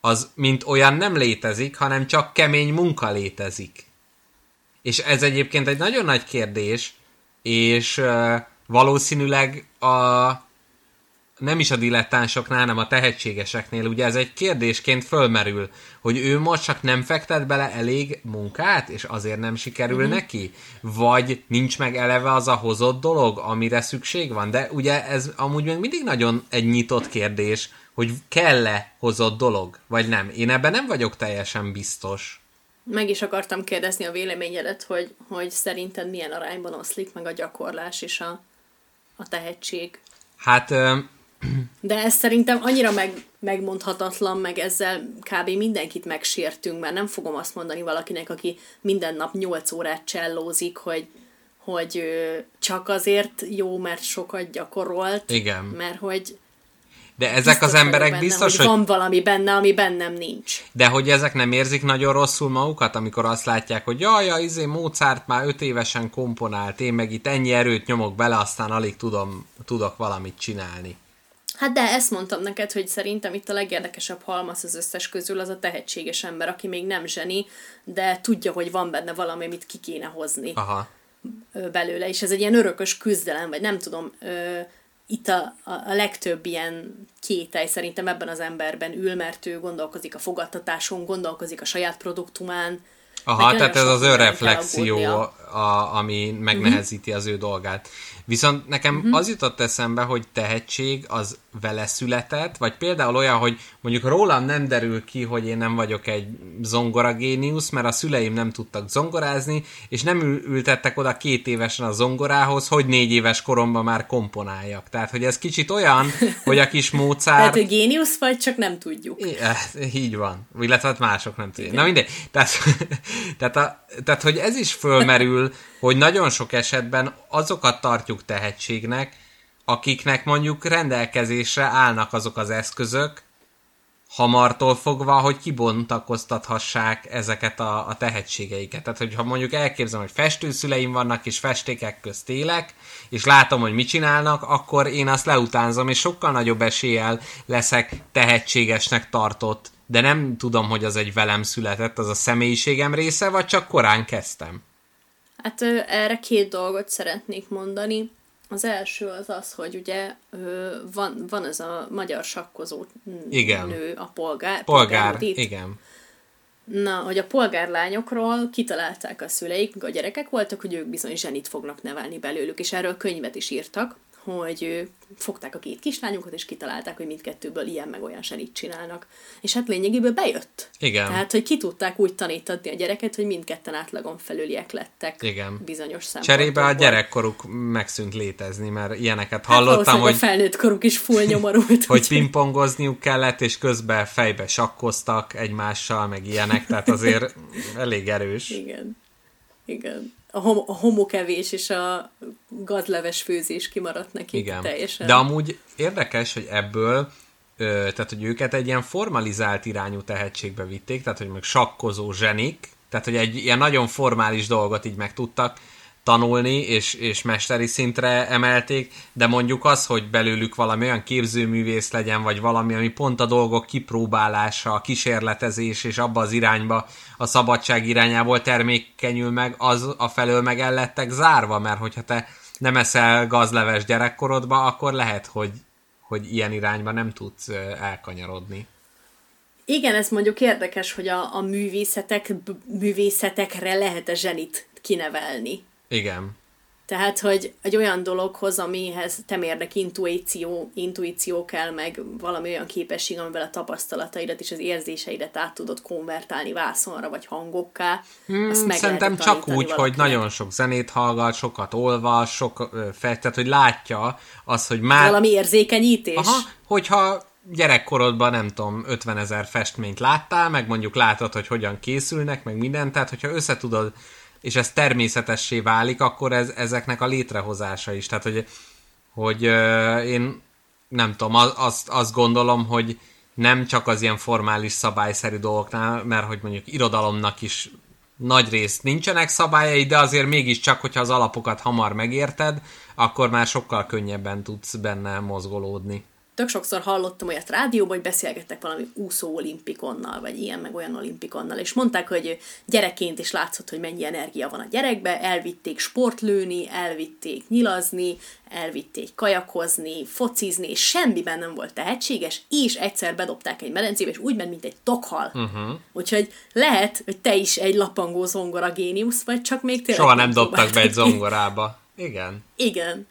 az mint olyan nem létezik, hanem csak kemény munka létezik. És ez egyébként egy nagyon nagy kérdés, és valószínűleg a nem is a dilettánsoknál, hanem a tehetségeseknél, ugye ez egy kérdésként fölmerül, hogy ő most csak nem fektet bele elég munkát, és azért nem sikerül mm-hmm. neki? Vagy nincs meg eleve az a hozott dolog, amire szükség van? De ugye ez amúgy még mindig nagyon egy nyitott kérdés, hogy kell-e hozott dolog, vagy nem. Én ebben nem vagyok teljesen biztos. Meg is akartam kérdezni a véleményedet, hogy, hogy szerinted milyen arányban oszlik meg a gyakorlás és a, a tehetség. Hát De ez szerintem annyira meg, megmondhatatlan, meg ezzel kb. mindenkit megsértünk, mert nem fogom azt mondani valakinek, aki minden nap 8 órát csellózik, hogy, hogy csak azért jó, mert sokat gyakorolt. Igen. Mert hogy de ezek az biztos emberek benne, biztos, hogy hogy van valami benne, ami bennem nincs. De hogy ezek nem érzik nagyon rosszul magukat, amikor azt látják, hogy jaj, ja, izé Mozart már öt évesen komponált, én meg itt ennyi erőt nyomok bele, aztán alig tudom, tudok valamit csinálni. Hát de ezt mondtam neked, hogy szerintem itt a legérdekesebb halmaz az összes közül az a tehetséges ember, aki még nem zseni, de tudja, hogy van benne valami, amit ki kéne hozni Aha. belőle, és ez egy ilyen örökös küzdelem, vagy nem tudom, ö, itt a, a, legtöbb ilyen kételj szerintem ebben az emberben ül, mert ő gondolkozik a fogadtatáson, gondolkozik a saját produktumán. Aha, tehát ez az önreflexió. A, ami megnehezíti az ő dolgát. Viszont nekem uh-huh. az jutott eszembe, hogy tehetség az vele született, vagy például olyan, hogy mondjuk rólam nem derül ki, hogy én nem vagyok egy zongoragéniusz, mert a szüleim nem tudtak zongorázni, és nem ültettek oda két évesen a zongorához, hogy négy éves koromban már komponáljak. Tehát, hogy ez kicsit olyan, hogy a kis [laughs] Mozart... Tehát, hogy géniusz vagy, csak nem tudjuk. I- eh, így van. Illetve hát mások nem tudják. Na mindegy. Tehát, [laughs] tehát, a, tehát, hogy ez is fölmerül, hogy nagyon sok esetben azokat tartjuk tehetségnek, akiknek mondjuk rendelkezésre állnak azok az eszközök, hamartól fogva, hogy kibontakoztathassák ezeket a, a tehetségeiket. Tehát, hogyha mondjuk elképzelem, hogy festőszüleim vannak, és festékek közt élek, és látom, hogy mit csinálnak, akkor én azt leutánzom, és sokkal nagyobb eséllyel leszek tehetségesnek tartott, de nem tudom, hogy az egy velem született, az a személyiségem része, vagy csak korán kezdtem. Hát erre két dolgot szeretnék mondani. Az első az az, hogy ugye van, van ez a magyar sakkozó igen. nő, a polgár. Polgár, igen. Na, hogy a polgárlányokról kitalálták a szüleik, a gyerekek voltak, hogy ők bizony zsenit fognak nevelni belőlük, és erről könyvet is írtak hogy fogták a két kislányukat, és kitalálták, hogy mindkettőből ilyen meg olyan senit csinálnak. És hát lényegében bejött. Igen. Tehát, hogy ki tudták úgy tanítani a gyereket, hogy mindketten átlagon felüliek lettek. Igen. Bizonyos szempontból. Cserébe a gyerekkoruk megszűnt létezni, mert ilyeneket hát hallottam, hogy... a felnőtt koruk is full [laughs] nyomorult. hogy pingpongozniuk kellett, és közben fejbe sakkoztak egymással, meg ilyenek, tehát azért [laughs] elég erős. Igen. Igen a, hom- a homokevés és a gazleves főzés kimaradt neki Igen. teljesen. De amúgy érdekes, hogy ebből ö, tehát, hogy őket egy ilyen formalizált irányú tehetségbe vitték, tehát, hogy meg sakkozó zsenik, tehát, hogy egy ilyen nagyon formális dolgot így meg tudtak tanulni, és, és mesteri szintre emelték, de mondjuk az, hogy belőlük valami olyan képzőművész legyen, vagy valami, ami pont a dolgok kipróbálása, a kísérletezés, és abba az irányba, a szabadság irányából termékenyül meg, az a felől meg el lettek zárva, mert hogyha te nem eszel gazleves gyerekkorodba, akkor lehet, hogy, hogy ilyen irányba nem tudsz elkanyarodni. Igen, ez mondjuk érdekes, hogy a, a művészetek, művészetekre lehet a zsenit kinevelni. Igen. Tehát, hogy egy olyan dologhoz, amihez temérdek intuíció, intuíció kell, meg valami olyan képesség, amivel a tapasztalataidat és az érzéseidet át tudod konvertálni vászonra vagy hangokká. Hmm, azt meg szerintem csak úgy, valakinek. hogy nagyon sok zenét hallgat, sokat olvas, sok tehát, hogy látja az, hogy már... Valami érzékenyítés. Aha, hogyha gyerekkorodban nem tudom, 50 ezer festményt láttál, meg mondjuk látod, hogy hogyan készülnek, meg minden, tehát hogyha összetudod és ez természetessé válik, akkor ez, ezeknek a létrehozása is. Tehát, hogy, hogy én nem tudom, azt, azt gondolom, hogy nem csak az ilyen formális szabályszerű dolgoknál, mert hogy mondjuk irodalomnak is nagy részt nincsenek szabályai, de azért mégiscsak, hogyha az alapokat hamar megérted, akkor már sokkal könnyebben tudsz benne mozgolódni tök sokszor hallottam olyat rádióban, hogy beszélgettek valami úszó olimpikonnal, vagy ilyen meg olyan olimpikonnal, és mondták, hogy gyerekként is látszott, hogy mennyi energia van a gyerekbe, elvitték sportlőni, elvitték nyilazni, elvitték kajakozni, focizni, és semmiben nem volt tehetséges, és egyszer bedobták egy medencébe, és úgy ment, mint egy tokhal. Uh-huh. Úgyhogy lehet, hogy te is egy lapangó zongora géniusz vagy, csak még tényleg Soha nem dobtak be egy zongorába. Igen. Igen.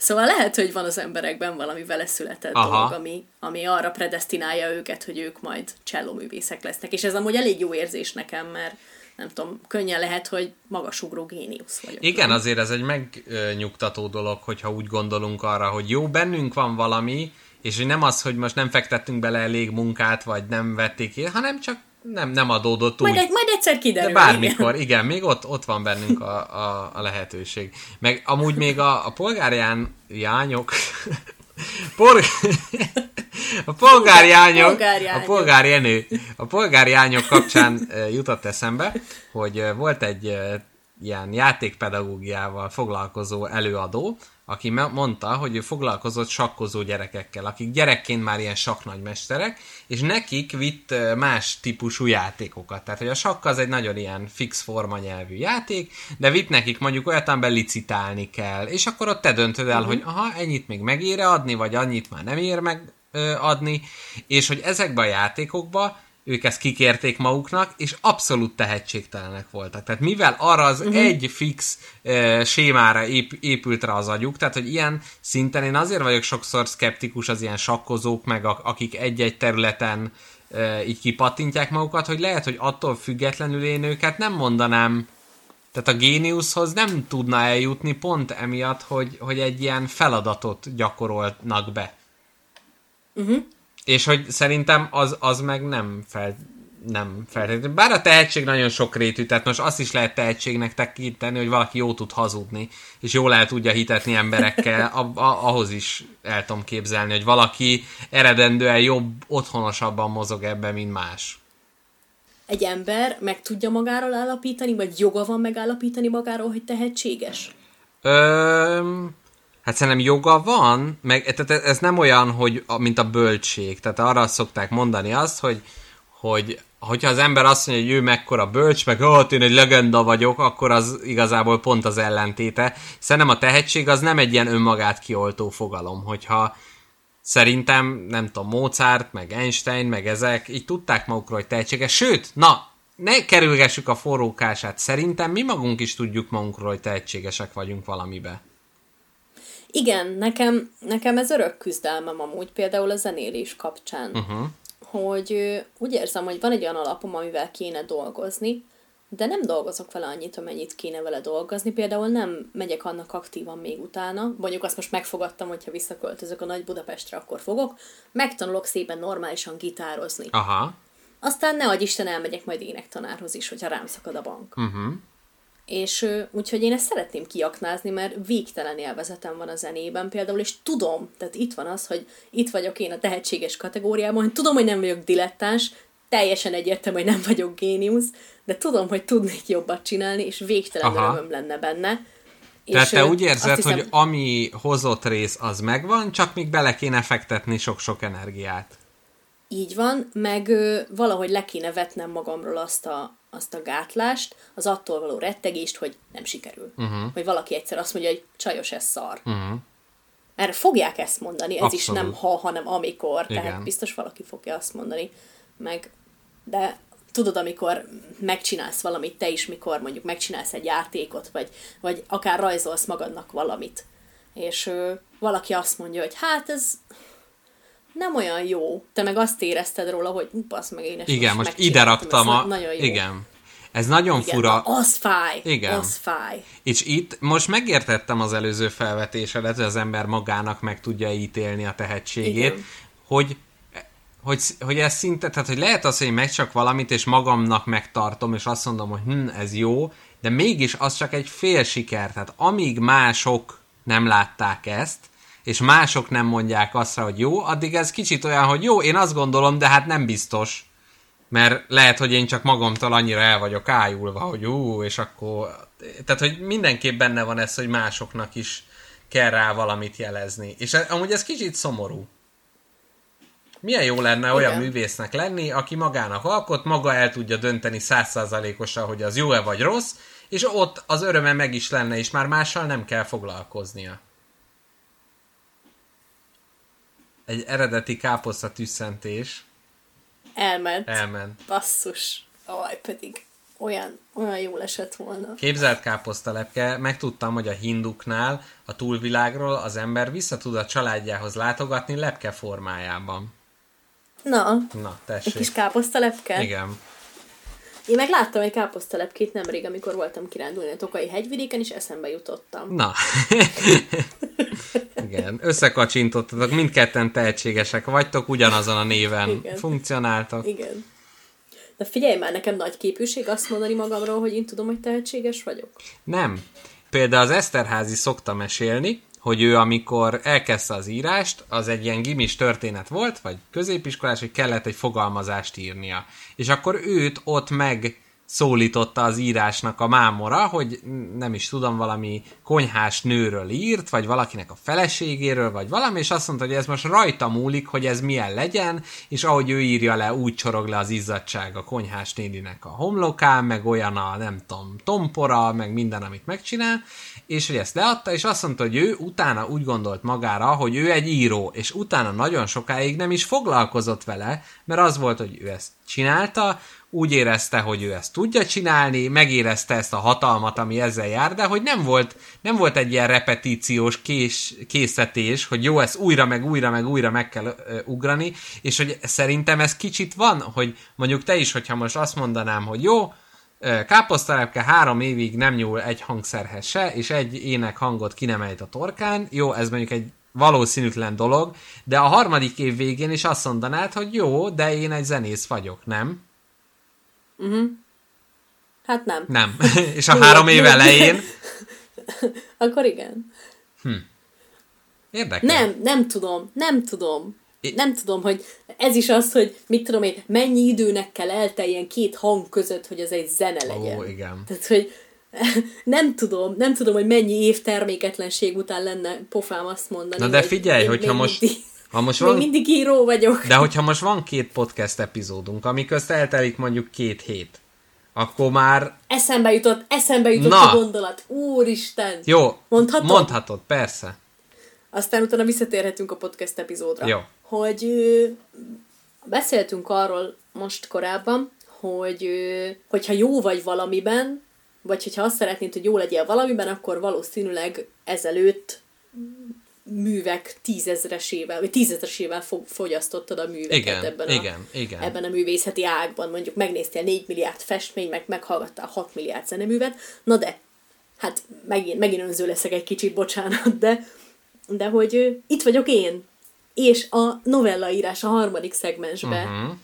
Szóval lehet, hogy van az emberekben valami vele született Aha. dolog, ami, ami arra predestinálja őket, hogy ők majd csellóművészek lesznek. És ez amúgy elég jó érzés nekem, mert nem tudom, könnyen lehet, hogy magasugró géniusz vagyok. Igen, nem? azért ez egy megnyugtató dolog, hogyha úgy gondolunk arra, hogy jó, bennünk van valami, és hogy nem az, hogy most nem fektettünk bele elég munkát, vagy nem vették ki, hanem csak nem, nem adódott majd, úgy. Majd egyszer kiderül. De bármikor, igen, igen még ott, ott van bennünk a, a, a lehetőség. Meg amúgy még a, a polgárján jányok, [laughs] Por... [laughs] a polgárjányok, a polgárjenő, a polgárjányok kapcsán jutott eszembe, hogy volt egy ilyen játékpedagógiával foglalkozó előadó, aki mondta, hogy ő foglalkozott sakkozó gyerekekkel, akik gyerekként már ilyen saknagymesterek, és nekik vitt más típusú játékokat. Tehát, hogy a sakk az egy nagyon ilyen fix forma nyelvű játék, de vitt nekik mondjuk olyat, amiben licitálni kell, és akkor ott te döntöd el, uh-huh. hogy aha, ennyit még megére adni, vagy annyit már nem ér meg adni, és hogy ezekben a játékokban ők ezt kikérték maguknak, és abszolút tehetségtelenek voltak. Tehát mivel arra az uh-huh. egy fix uh, sémára ép, épült rá az agyuk, tehát hogy ilyen szinten én azért vagyok sokszor skeptikus az ilyen sakkozók, meg a, akik egy-egy területen uh, így kipattintják magukat, hogy lehet, hogy attól függetlenül én őket nem mondanám tehát a géniuszhoz nem tudna eljutni pont emiatt, hogy, hogy egy ilyen feladatot gyakorolnak be. Uh-huh. És hogy szerintem az, az meg nem fel, nem feltétlenül. Bár a tehetség nagyon sok rétű, tehát most azt is lehet tehetségnek tekinteni, hogy valaki jó tud hazudni, és jól el tudja hitetni emberekkel, a, a, ahhoz is el tudom képzelni, hogy valaki eredendően jobb, otthonosabban mozog ebben, mint más. Egy ember meg tudja magáról állapítani, vagy joga van megállapítani magáról, hogy tehetséges? Ö, Hát szerintem joga van, meg tehát ez nem olyan, hogy, mint a bölcség. Tehát arra szokták mondani azt, hogy, hogy hogyha az ember azt mondja, hogy ő mekkora bölcs, meg hát én egy legenda vagyok, akkor az igazából pont az ellentéte. Szerintem a tehetség az nem egy ilyen önmagát kioltó fogalom, hogyha szerintem, nem tudom, Mozart, meg Einstein, meg ezek így tudták magukról, hogy tehetséges. Sőt, na, ne kerülgessük a forrókását. Szerintem mi magunk is tudjuk magunkról, hogy tehetségesek vagyunk valamibe. Igen, nekem, nekem ez örök küzdelmem amúgy, például a zenélés kapcsán. Uh-huh. Hogy úgy érzem, hogy van egy olyan alapom, amivel kéne dolgozni, de nem dolgozok vele annyit, amennyit kéne vele dolgozni. Például nem megyek annak aktívan még utána. Mondjuk azt most megfogadtam, hogyha visszaköltözök a Nagy Budapestre, akkor fogok. Megtanulok szépen normálisan gitározni. Aha. Aztán ne adj Isten, elmegyek majd énektanárhoz is, hogyha rám szakad a bank. Uh-huh. És úgyhogy én ezt szeretném kiaknázni, mert végtelen élvezetem van a zenében például, és tudom, tehát itt van az, hogy itt vagyok én a tehetséges kategóriában, hogy tudom, hogy nem vagyok dilettáns, teljesen egyértelmű, hogy nem vagyok géniusz, de tudom, hogy tudnék jobbat csinálni, és végtelen Aha. örömöm lenne benne. Tehát és te úgy érzed, hiszem, hogy ami hozott rész, az megvan, csak még bele kéne fektetni sok-sok energiát. Így van, meg ö, valahogy le kéne vetnem magamról azt a, azt a gátlást, az attól való rettegést, hogy nem sikerül. Uh-huh. Hogy valaki egyszer azt mondja, hogy csajos, ez szar. Uh-huh. Erre fogják ezt mondani, ez Abszolút. is nem ha, hanem amikor, Igen. tehát biztos valaki fogja azt mondani. Meg, de tudod, amikor megcsinálsz valamit, te is, mikor mondjuk megcsinálsz egy játékot, vagy, vagy akár rajzolsz magadnak valamit, és ö, valaki azt mondja, hogy hát ez nem olyan jó. Te meg azt érezted róla, hogy basz meg én Igen, most, most ide raktam a... Nagyon jó. Igen. Ez nagyon Igen, fura. Az fáj. Igen. Az fáj. És itt most megértettem az előző felvetésedet, hogy az ember magának meg tudja ítélni a tehetségét, Igen. hogy hogy, hogy ez szinte, tehát hogy lehet az, hogy én meg csak valamit, és magamnak megtartom, és azt mondom, hogy hm, ez jó, de mégis az csak egy fél siker. Tehát amíg mások nem látták ezt, és mások nem mondják azt, hogy jó, addig ez kicsit olyan, hogy jó, én azt gondolom, de hát nem biztos. Mert lehet, hogy én csak magamtól annyira el vagyok ájulva, hogy ú, és akkor... Tehát, hogy mindenképp benne van ez, hogy másoknak is kell rá valamit jelezni. És amúgy ez kicsit szomorú. Milyen jó lenne olyan Igen. művésznek lenni, aki magának alkot, maga el tudja dönteni százszázalékosan, hogy az jó-e vagy rossz, és ott az öröme meg is lenne, és már mással nem kell foglalkoznia. Egy eredeti káposzta tüsszentés. Elment. Elment. Basszus. Aj, pedig olyan, olyan jól esett volna. Képzelt káposztalepke, megtudtam, hogy a hinduknál a túlvilágról az ember vissza tud a családjához látogatni lepke formájában. Na, Na tessék. Egy kis káposztalepke? Igen. Én meg láttam egy káposztalepkét nemrég, amikor voltam kirándulni a Tokai hegyvidéken, és eszembe jutottam. Na. [laughs] Igen, összekacsintottatok, mindketten tehetségesek vagytok, ugyanazon a néven Igen. funkcionáltak. Igen. De figyelj már, nekem nagy képűség azt mondani magamról, hogy én tudom, hogy tehetséges vagyok. Nem. Például az Eszterházi szokta mesélni, hogy ő amikor elkezdte az írást, az egy ilyen gimis történet volt, vagy középiskolás, hogy kellett egy fogalmazást írnia. És akkor őt ott meg szólította az írásnak a mámora, hogy nem is tudom, valami konyhás nőről írt, vagy valakinek a feleségéről, vagy valami, és azt mondta, hogy ez most rajta múlik, hogy ez milyen legyen, és ahogy ő írja le, úgy csorog le az izzadság a konyhás néninek a homlokán, meg olyan a, nem tudom, tompora, meg minden, amit megcsinál, és hogy ezt leadta, és azt mondta, hogy ő utána úgy gondolt magára, hogy ő egy író, és utána nagyon sokáig nem is foglalkozott vele, mert az volt, hogy ő ezt csinálta, úgy érezte, hogy ő ezt tudja csinálni, megérezte ezt a hatalmat, ami ezzel jár, de hogy nem volt, nem volt egy ilyen repetíciós kés, készítés, hogy jó, ezt újra, meg újra, meg újra meg kell ö, ugrani, és hogy szerintem ez kicsit van, hogy mondjuk te is, hogyha most azt mondanám, hogy jó, káposztalepke három évig nem nyúl egy hangszerhez se, és egy ének hangot ki nem a torkán, jó, ez mondjuk egy valószínűtlen dolog, de a harmadik év végén is azt mondanád, hogy jó, de én egy zenész vagyok, nem? Uh-huh. Hát nem. Nem. [laughs] És a három év elején? [laughs] Akkor igen. Hm. Érdekes. Nem, nem tudom, nem tudom. É... Nem tudom, hogy ez is az, hogy mit tudom én, mennyi időnek kell elteljen két hang között, hogy az egy zene legyen. Ó, igen. Tehát, hogy [laughs] nem tudom, nem tudom, hogy mennyi év terméketlenség után lenne pofám azt mondani. Na de figyelj, hogy hogyha most... Mindig, ha most van, még mindig író vagyok. De hogyha most van két podcast epizódunk, ami közt eltelik mondjuk két hét, akkor már... Eszembe jutott, eszembe jutott Na. a gondolat. Úristen! Jó, mondhatod? Mondhatod, persze. Aztán utána visszatérhetünk a podcast epizódra. Jó. Hogy beszéltünk arról most korábban, hogy hogyha jó vagy valamiben, vagy hogyha azt szeretnéd, hogy jó legyél valamiben, akkor valószínűleg ezelőtt művek tízezresével, vagy tízezresével fogyasztottad a műveket igen, ebben, a, igen, igen. ebben a művészeti ágban. Mondjuk megnéztél 4 milliárd festmény, meg meghallgattál 6 milliárd zeneművet. Na de, hát megint, megint önző leszek egy kicsit, bocsánat, de, de hogy itt vagyok én, és a novellaírás a harmadik szegmensbe. Uh-huh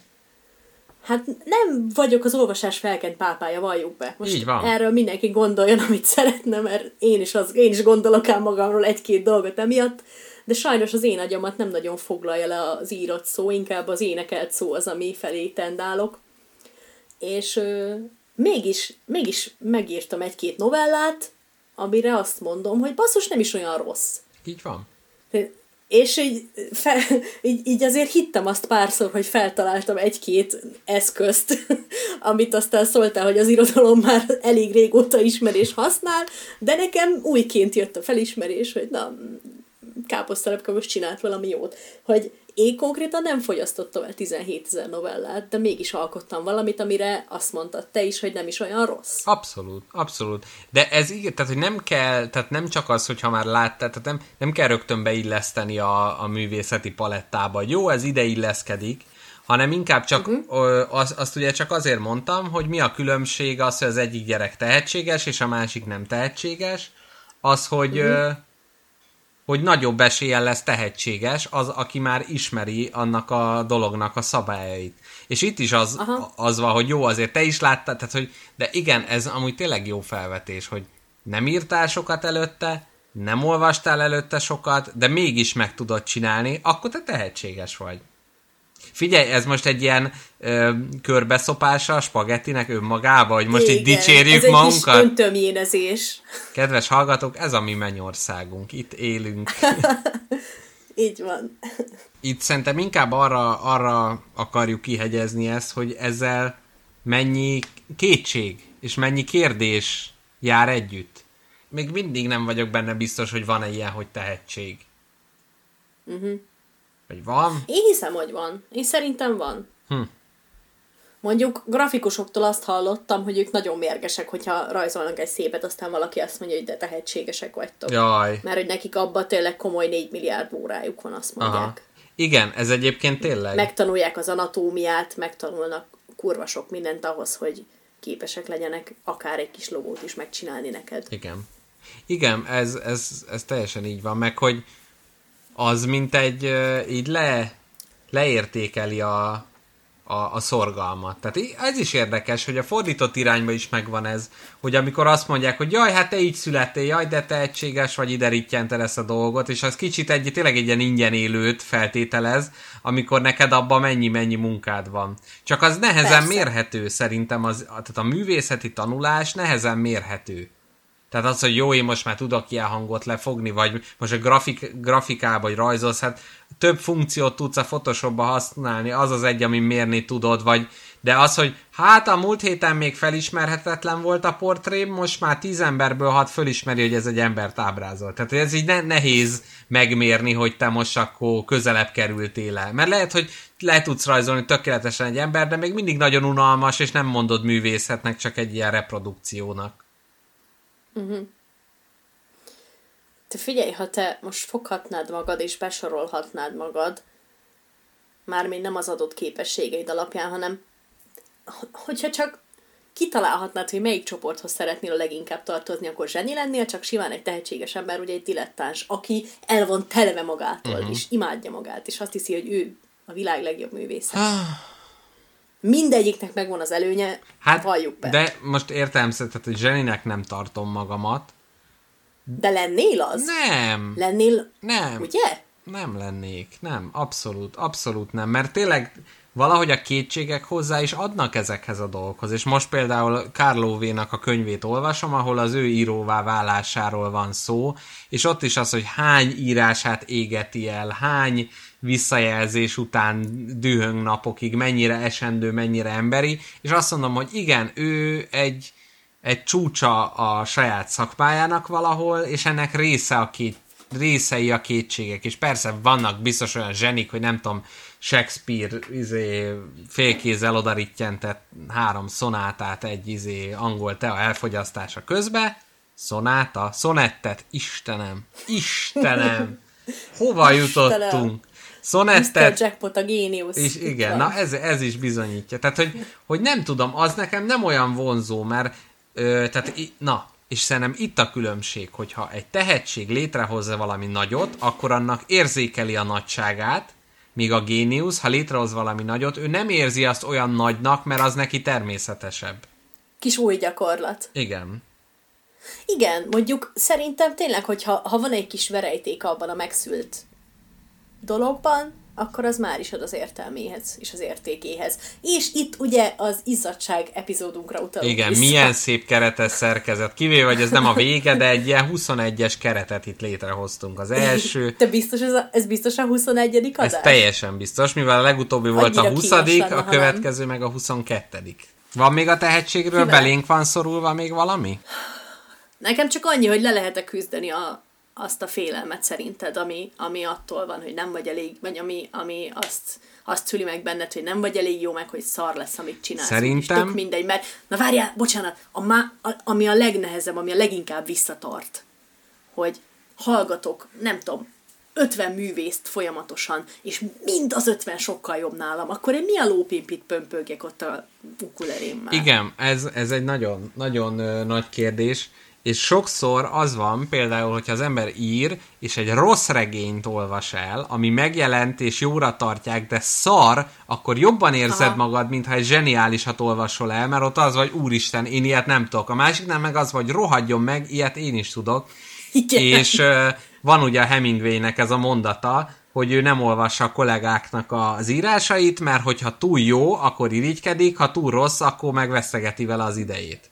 Hát nem vagyok az olvasás felkent pápája, valljuk be. Most Így van. erről mindenki gondoljon, amit szeretne, mert én is, az, én is gondolok el magamról egy-két dolgot emiatt, de sajnos az én agyamat nem nagyon foglalja le az írott szó, inkább az énekelt szó az, ami felé tendálok. És ö, mégis, mégis megírtam egy-két novellát, amire azt mondom, hogy basszus nem is olyan rossz. Így van. És így, fe, így, így azért hittem azt párszor, hogy feltaláltam egy-két eszközt, amit aztán szóltál, hogy az irodalom már elég régóta ismerés használ, de nekem újként jött a felismerés, hogy na, káposztalepke most csinált valami jót. Hogy én konkrétan nem fogyasztottam el 17 ezer novellát, de mégis alkottam valamit, amire azt mondtad te is, hogy nem is olyan rossz. Abszolút, abszolút. De ez így, tehát hogy nem kell, tehát nem csak az, hogyha már láttad, tehát nem, nem kell rögtön beilleszteni a, a művészeti palettába. Jó, ez ide illeszkedik, hanem inkább csak, uh-huh. az, azt ugye csak azért mondtam, hogy mi a különbség az, hogy az egyik gyerek tehetséges, és a másik nem tehetséges, az, hogy uh-huh hogy nagyobb eséllyel lesz tehetséges az, aki már ismeri annak a dolognak a szabályait. És itt is az, az van, hogy jó, azért te is láttad, tehát hogy, de igen, ez amúgy tényleg jó felvetés, hogy nem írtál sokat előtte, nem olvastál előtte sokat, de mégis meg tudod csinálni, akkor te tehetséges vagy. Figyelj, ez most egy ilyen ö, körbeszopása a spagettinek önmagába, hogy most Igen, így dicsérjük ez magunkat. Ez egy öntömjénezés. Kedves hallgatók, ez a mi mennyországunk. Itt élünk. [laughs] így van. Itt szerintem inkább arra, arra akarjuk kihegyezni ezt, hogy ezzel mennyi kétség és mennyi kérdés jár együtt. Még mindig nem vagyok benne biztos, hogy van-e ilyen, hogy tehetség. Uh-huh. Vagy van? Én hiszem, hogy van. Én szerintem van. Hm. Mondjuk grafikusoktól azt hallottam, hogy ők nagyon mérgesek, hogyha rajzolnak egy szépet, aztán valaki azt mondja, hogy de tehetségesek vagytok. Jaj. Mert hogy nekik abban tényleg komoly 4 milliárd órájuk van, azt mondják. Aha. Igen, ez egyébként tényleg. Megtanulják az anatómiát, megtanulnak kurva sok mindent ahhoz, hogy képesek legyenek akár egy kis logót is megcsinálni neked. Igen. Igen, ez, ez, ez teljesen így van, meg hogy az mint egy így le, leértékeli a, a, a szorgalmat. Tehát ez is érdekes, hogy a fordított irányba is megvan ez, hogy amikor azt mondják, hogy jaj, hát te így születtél, jaj, de tehetséges vagy, ide rittyente ezt a dolgot, és az kicsit egy, tényleg egy ilyen ingyen élőt feltételez, amikor neked abban mennyi-mennyi munkád van. Csak az nehezen Persze. mérhető szerintem, az, tehát a művészeti tanulás nehezen mérhető. Tehát az, hogy jó, én most már tudok ilyen hangot lefogni, vagy most a grafik, grafikába, vagy rajzolsz, hát több funkciót tudsz a Photoshopba használni, az az egy, ami mérni tudod, vagy De az, hogy hát a múlt héten még felismerhetetlen volt a portré, most már tíz emberből hat fölismeri, hogy ez egy embert ábrázol. Tehát ez így ne, nehéz megmérni, hogy te most akkor közelebb kerültél el. Mert lehet, hogy le tudsz rajzolni tökéletesen egy ember, de még mindig nagyon unalmas, és nem mondod művészetnek, csak egy ilyen reprodukciónak. Uh-huh. Te figyelj, ha te most foghatnád magad, és besorolhatnád magad, mármint nem az adott képességeid alapján, hanem hogyha csak kitalálhatnád, hogy melyik csoporthoz szeretnél a leginkább tartozni, akkor zseni lennél, csak simán egy tehetséges ember, ugye egy dilettáns, aki el van telve magától, uh-huh. és imádja magát, és azt hiszi, hogy ő a világ legjobb művésze. Mindegyiknek megvan az előnye, hát, valljuk be. De most értelmezheted, hogy zseninek nem tartom magamat. De lennél az? Nem. Lennél, nem. ugye? Nem lennék, nem, abszolút, abszolút nem, mert tényleg valahogy a kétségek hozzá is adnak ezekhez a dolgokhoz. És most például Kárlóvénak a könyvét olvasom, ahol az ő íróvá válásáról van szó, és ott is az, hogy hány írását égeti el, hány visszajelzés után dühöng napokig, mennyire esendő, mennyire emberi, és azt mondom, hogy igen, ő egy, egy csúcsa a saját szakmájának valahol, és ennek része a két, részei a kétségek, és persze vannak biztos olyan zsenik, hogy nem tudom, Shakespeare izé, félkézzel odarítjentett három szonátát egy izé, angol tea elfogyasztása közbe. Szonáta? Szonettet? Istenem! Istenem! [laughs] Hova Istenem. jutottunk? Szonettet... Mr. Jackpot a géniusz. És igen, na ez, ez is bizonyítja. Tehát, hogy, hogy nem tudom, az nekem nem olyan vonzó, mert ö, tehát, na, és szerintem itt a különbség, hogyha egy tehetség létrehozza valami nagyot, akkor annak érzékeli a nagyságát, míg a géniusz, ha létrehoz valami nagyot, ő nem érzi azt olyan nagynak, mert az neki természetesebb. Kis új gyakorlat. Igen. Igen, mondjuk szerintem tényleg, hogyha ha van egy kis verejték abban a megszült dologban, akkor az már is ad az értelméhez és az értékéhez. És itt ugye az izzadság epizódunkra utalunk Igen, vissza. milyen szép keretes szerkezet. Kivéve, hogy ez nem a vége, de egy ilyen 21-es keretet itt létrehoztunk. Az első... [laughs] Te biztos, ez, a, ez biztos a 21 adás? Ez teljesen biztos, mivel a legutóbbi volt Annyira a 20 a következő meg a 22 Van még a tehetségről? Kivel? Belénk van szorulva még valami? Nekem csak annyi, hogy le lehet-e küzdeni a, azt a félelmet szerinted, ami, ami attól van, hogy nem vagy elég, vagy ami, ami azt, azt szüli meg benned, hogy nem vagy elég jó, meg hogy szar lesz, amit csinálsz. Szerintem... És tök mindegy, mert, na várjál, bocsánat, a má, a, ami a legnehezebb, ami a leginkább visszatart, hogy hallgatok, nem tudom, 50 művészt folyamatosan, és mind az 50 sokkal jobb nálam, akkor én mi a lópimpit pömpögjek ott a ukulerémmel? Igen, ez, ez egy nagyon, nagyon ö, nagy kérdés és sokszor az van, például, hogyha az ember ír, és egy rossz regényt olvas el, ami megjelent és jóra tartják, de szar, akkor jobban érzed Aha. magad, mintha egy zseniálisat olvasol el, mert ott az vagy, úristen, én ilyet nem tudok. A másik nem meg az vagy, rohadjon meg, ilyet én is tudok. Igen. És uh, van ugye a Hemingwaynek ez a mondata, hogy ő nem olvassa a kollégáknak az írásait, mert hogyha túl jó, akkor irigykedik, ha túl rossz, akkor megvesztegeti vele az idejét.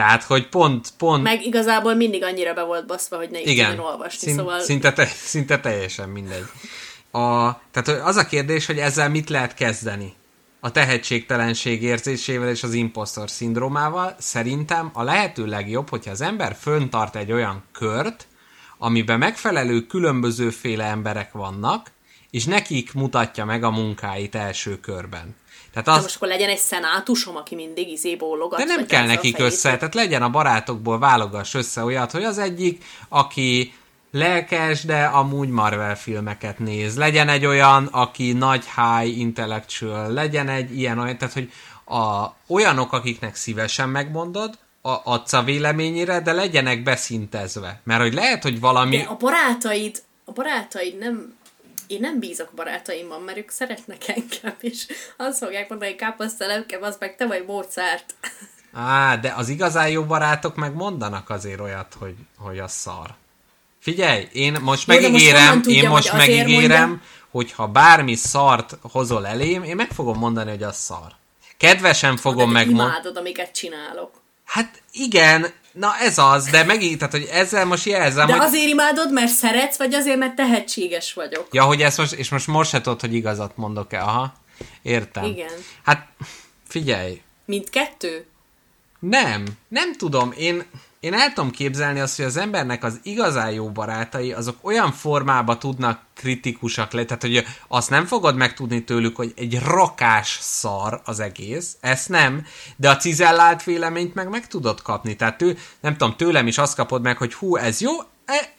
Tehát, hogy pont, pont... Meg igazából mindig annyira be volt baszva, hogy ne Igen, olvasni, szín, szóval... Szinte, te, szinte teljesen mindegy. A, tehát az a kérdés, hogy ezzel mit lehet kezdeni? A tehetségtelenség érzésével és az impostor szindrómával szerintem a lehető legjobb, hogyha az ember föntart egy olyan kört, amiben megfelelő különbözőféle emberek vannak, és nekik mutatja meg a munkáit első körben. Tehát az... De most akkor legyen egy szenátusom, aki mindig izé bólogat. De nem kell nekik össze, tehát legyen a barátokból válogass össze olyat, hogy az egyik, aki lelkes, de amúgy Marvel filmeket néz. Legyen egy olyan, aki nagy high intellectual, legyen egy ilyen olyan, tehát hogy a, olyanok, akiknek szívesen megmondod, a, adsz a véleményére, de legyenek beszintezve. Mert hogy lehet, hogy valami... De a barátaid, a barátaid nem én nem bízok barátaimban, mert ők szeretnek engem, és azt fogják mondani, hogy káposztelepke, az meg te vagy Mozart. Á, de az igazán jó barátok meg mondanak azért olyat, hogy, hogy az szar. Figyelj, én most jó, megígérem, most tudja, én most megígérem, hogy ha bármi szart hozol elém, én meg fogom mondani, hogy az szar. Kedvesen fogom megmondani. imádod, amiket csinálok. Hát igen, Na ez az, de megint, tehát hogy ezzel most jelzem, De hogy... azért imádod, mert szeretsz, vagy azért, mert tehetséges vagyok? Ja, hogy ezt most, és most most se tudod, hogy igazat mondok-e, aha. Értem. Igen. Hát Figyelj. Mindkettő? Nem, nem tudom. Én, én el tudom képzelni azt, hogy az embernek az igazán jó barátai, azok olyan formába tudnak kritikusak lenni, tehát hogy azt nem fogod megtudni tőlük, hogy egy rakás szar az egész, ezt nem, de a cizellált véleményt meg meg tudod kapni, tehát tő, nem tudom, tőlem is azt kapod meg, hogy hú, ez jó,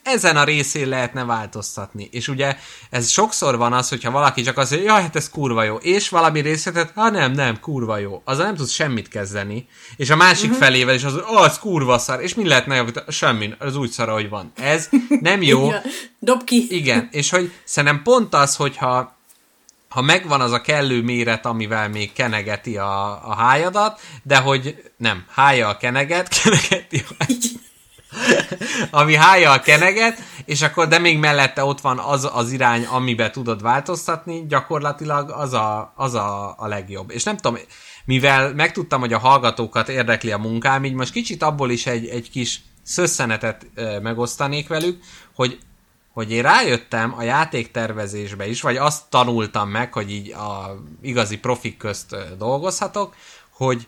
ezen a részén lehetne változtatni. És ugye ez sokszor van az, hogyha valaki csak azt mondja, jaj, hát ez kurva jó, és valami részletet, ha nem, nem, kurva jó. Azzal nem tudsz semmit kezdeni. És a másik uh-huh. felével is az, hogy oh, ez kurva szar, és mi lehetne javítani? Semmi, az úgy szar, ahogy van. Ez nem [laughs] jó. Dob ki. Igen, és hogy szerintem pont az, hogyha ha megvan az a kellő méret, amivel még kenegeti a, a hájadat, de hogy nem, hája a keneget, [laughs] kenegeti a hájadat. Ami hája a keneget, és akkor de még mellette ott van az az irány, amiben tudod változtatni, gyakorlatilag az a, az a, a legjobb. És nem tudom, mivel megtudtam, hogy a hallgatókat érdekli a munkám, így most kicsit abból is egy, egy kis szösszenetet megosztanék velük, hogy hogy én rájöttem a játéktervezésbe is, vagy azt tanultam meg, hogy így a igazi profik közt dolgozhatok, hogy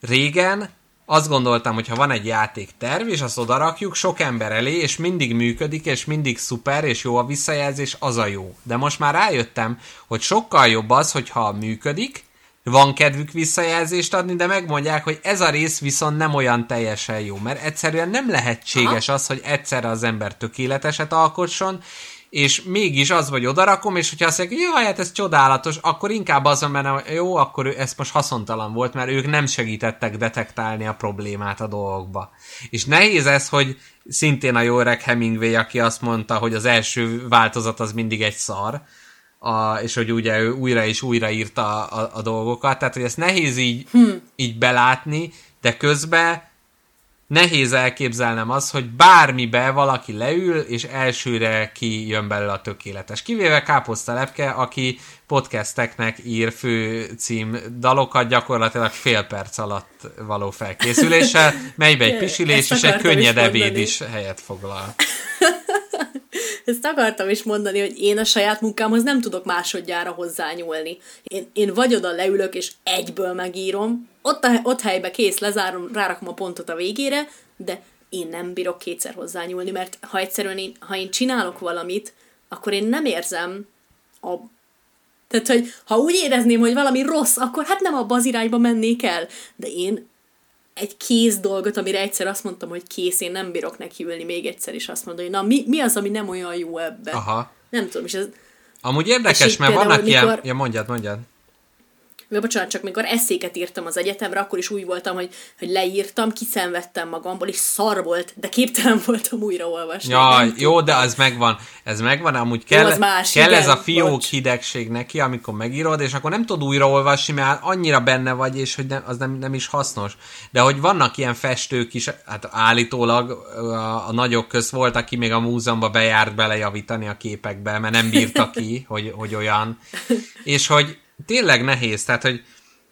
régen azt gondoltam, hogy ha van egy játékterv, és azt odarakjuk sok ember elé, és mindig működik, és mindig szuper, és jó a visszajelzés, az a jó. De most már rájöttem, hogy sokkal jobb az, hogyha működik, van kedvük visszajelzést adni, de megmondják, hogy ez a rész viszont nem olyan teljesen jó, mert egyszerűen nem lehetséges Aha. az, hogy egyszerre az ember tökéleteset alkotson, és mégis az vagy odarakom, és hogyha azt mondják, jaj, hát ez csodálatos, akkor inkább azon, mert jó, akkor ez most haszontalan volt, mert ők nem segítettek detektálni a problémát a dolgokba. És nehéz ez, hogy szintén a jó öreg Hemingway, aki azt mondta, hogy az első változat az mindig egy szar, a, és hogy ugye ő újra és újra írta a, a, a dolgokat, tehát hogy ezt nehéz így, hmm. így belátni, de közben nehéz elképzelnem az, hogy bármibe valaki leül, és elsőre ki jön belőle a tökéletes. Kivéve Káposzta Lepke, aki podcasteknek ír fő cím dalokat gyakorlatilag fél perc alatt való felkészüléssel, melybe egy pisilés és egy könnyed ebéd is helyet foglal. [laughs] Ezt akartam is mondani, hogy én a saját munkámhoz nem tudok másodjára hozzányúlni. Én, én vagy oda leülök, és egyből megírom, ott, a, ott helybe kész, lezárom, rárakom a pontot a végére, de én nem bírok kétszer hozzányúlni, mert ha egyszerűen én, ha én csinálok valamit, akkor én nem érzem a... Tehát, hogy ha úgy érezném, hogy valami rossz, akkor hát nem abba az irányba mennék el. De én egy kész dolgot, amire egyszer azt mondtam, hogy kész, én nem bírok neki ülni még egyszer is azt mondani, hogy na mi, mi az, ami nem olyan jó ebbe. Aha. Nem tudom, és ez... Amúgy érdekes, mert vannak mikor... ilyen... Ja, mondjad, mondjad vagy bocsánat, csak mikor eszéket írtam az egyetemre, akkor is úgy voltam, hogy, hogy leírtam, kiszenvedtem magamból, és szar volt, de képtelen [laughs] voltam újraolvasni. Ja, jó, de az megvan. Ez megvan, amúgy kell, jó, más, kell igen, ez a fiók bocs. hidegség neki, amikor megírod, és akkor nem tudod újraolvasni, mert annyira benne vagy, és hogy nem, az nem, nem is hasznos. De hogy vannak ilyen festők is, hát állítólag a, a nagyok közt volt, aki még a múzeumban bejárt belejavítani a képekbe, mert nem bírta ki, [laughs] hogy, hogy olyan. És hogy tényleg nehéz, tehát, hogy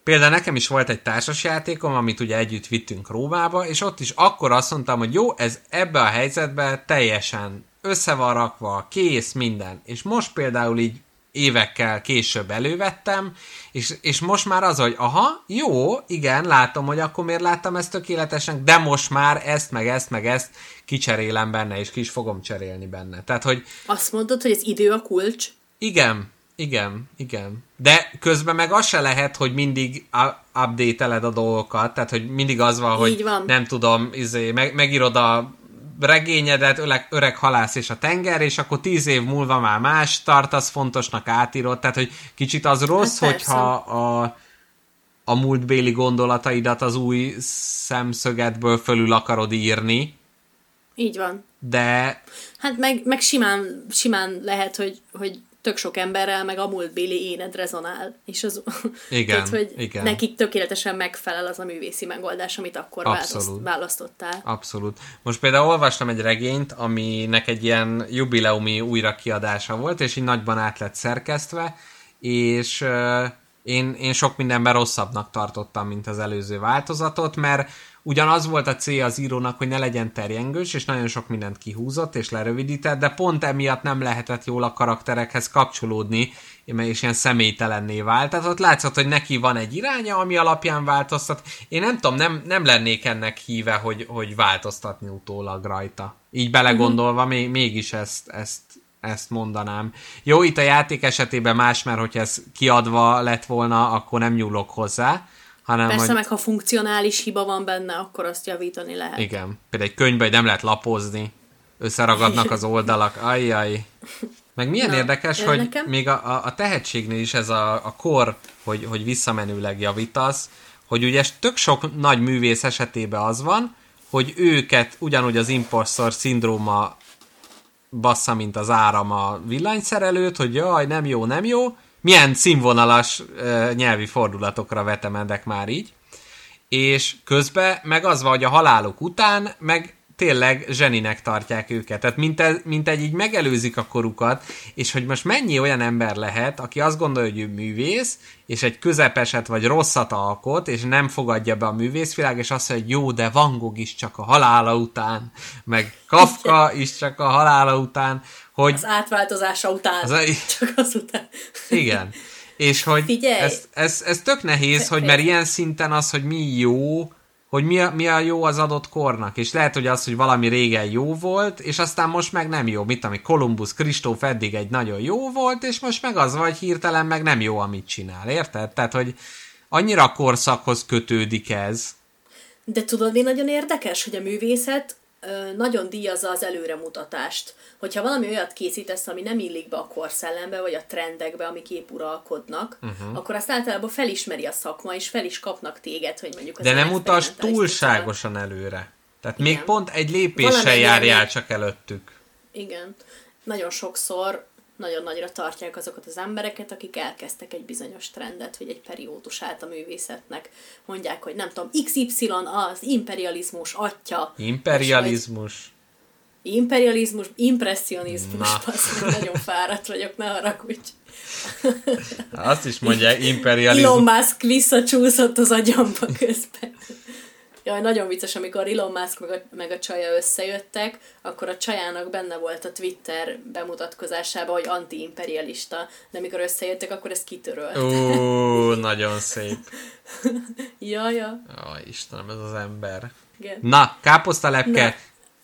például nekem is volt egy társasjátékom, amit ugye együtt vittünk Rómába, és ott is akkor azt mondtam, hogy jó, ez ebbe a helyzetbe teljesen össze van rakva, kész, minden. És most például így évekkel később elővettem, és, és most már az, hogy aha, jó, igen, látom, hogy akkor miért láttam ezt tökéletesen, de most már ezt, meg ezt, meg ezt kicserélem benne, és ki is fogom cserélni benne. Tehát, hogy... Azt mondod, hogy az idő a kulcs? Igen, igen, igen. De közben meg az se lehet, hogy mindig update a dolgokat, tehát hogy mindig az van, hogy van. nem tudom, izé, meg, megírod a regényedet, öreg, öreg halász és a tenger, és akkor tíz év múlva már más tartasz fontosnak átírod, tehát hogy kicsit az rossz, hát hogyha a, a múltbéli gondolataidat az új szemszögetből fölül akarod írni. Így van. De... Hát meg, meg simán, simán lehet, hogy, hogy tök sok emberrel, meg a múltbéli éned rezonál. És az, igen, tehát, hogy igen. nekik tökéletesen megfelel az a művészi megoldás, amit akkor Abszolút. választottál. Abszolút. Most például olvastam egy regényt, aminek egy ilyen jubileumi újrakiadása volt, és így nagyban át lett szerkesztve, és uh, én, én sok mindenben rosszabbnak tartottam, mint az előző változatot, mert ugyanaz volt a célja az írónak, hogy ne legyen terjengős, és nagyon sok mindent kihúzott és lerövidített, de pont emiatt nem lehetett jól a karakterekhez kapcsolódni, és ilyen személytelenné vált. Tehát ott látszott, hogy neki van egy iránya, ami alapján változtat. Én nem tudom, nem, nem lennék ennek híve, hogy, hogy változtatni utólag rajta. Így belegondolva, még, mégis ezt, ezt, ezt mondanám. Jó, itt a játék esetében más, mert hogyha ez kiadva lett volna, akkor nem nyúlok hozzá. Hanem, Persze, hogy... meg ha funkcionális hiba van benne, akkor azt javítani lehet. Igen. Például egy könyvben nem lehet lapozni, összeragadnak az oldalak, ajjaj. Meg milyen Na, érdekes, hogy nekem? még a, a, tehetségnél is ez a, a kor, hogy, hogy visszamenőleg javítasz, hogy ugye tök sok nagy művész esetében az van, hogy őket ugyanúgy az impostor szindróma bassza, mint az áram a villanyszerelőt, hogy jaj, nem jó, nem jó, milyen színvonalas uh, nyelvi fordulatokra vetemedek már így, és közben meg az van, hogy a halálok után meg tényleg zseninek tartják őket. Tehát mint, e, mint egy így megelőzik a korukat, és hogy most mennyi olyan ember lehet, aki azt gondolja, hogy ő művész, és egy közepeset vagy rosszat alkot, és nem fogadja be a művészvilág, és azt mondja, hogy jó, de Van Gogh is csak a halála után, meg Kafka is csak a halála után, hogy... Az átváltozása után, az a... [laughs] csak az után. Igen. És hogy ez, ez, ez tök nehéz, hogy mert ilyen szinten az, hogy mi jó, hogy mi a, mi a jó az adott kornak, és lehet, hogy az, hogy valami régen jó volt, és aztán most meg nem jó, mit ami Columbus Kristóf eddig egy nagyon jó volt, és most meg az vagy hirtelen meg nem jó, amit csinál, érted? Tehát, hogy annyira korszakhoz kötődik ez. De tudod, mi nagyon érdekes, hogy a művészet nagyon díjazza az előremutatást. Hogyha valami olyat készítesz, ami nem illik be a korszellembe, vagy a trendekbe, amik épp uralkodnak, uh-huh. akkor azt általában felismeri a szakma, és fel is kapnak téged, hogy mondjuk az De nem utas túlságosan előre. Tehát Igen. még pont egy lépéssel járjál csak előttük. Igen. Nagyon sokszor nagyon nagyra tartják azokat az embereket, akik elkezdtek egy bizonyos trendet, vagy egy periódusát a művészetnek. Mondják, hogy nem tudom, XY az imperializmus atya. Imperializmus. Imperializmus, impressionizmus, nagyon fáradt vagyok, ne haragudj. Azt is mondják, imperializmus. Elon Musk visszacsúszott az agyamba közben. Jaj, nagyon vicces, amikor Elon Musk meg a, meg a csaja összejöttek, akkor a csajának benne volt a Twitter bemutatkozásában, hogy anti-imperialista, de amikor összejöttek, akkor ezt kitörölt. Ó, [laughs] nagyon szép. ja, ja. Ó, Istenem, ez az ember. Igen. Na, káposztalepke, Na.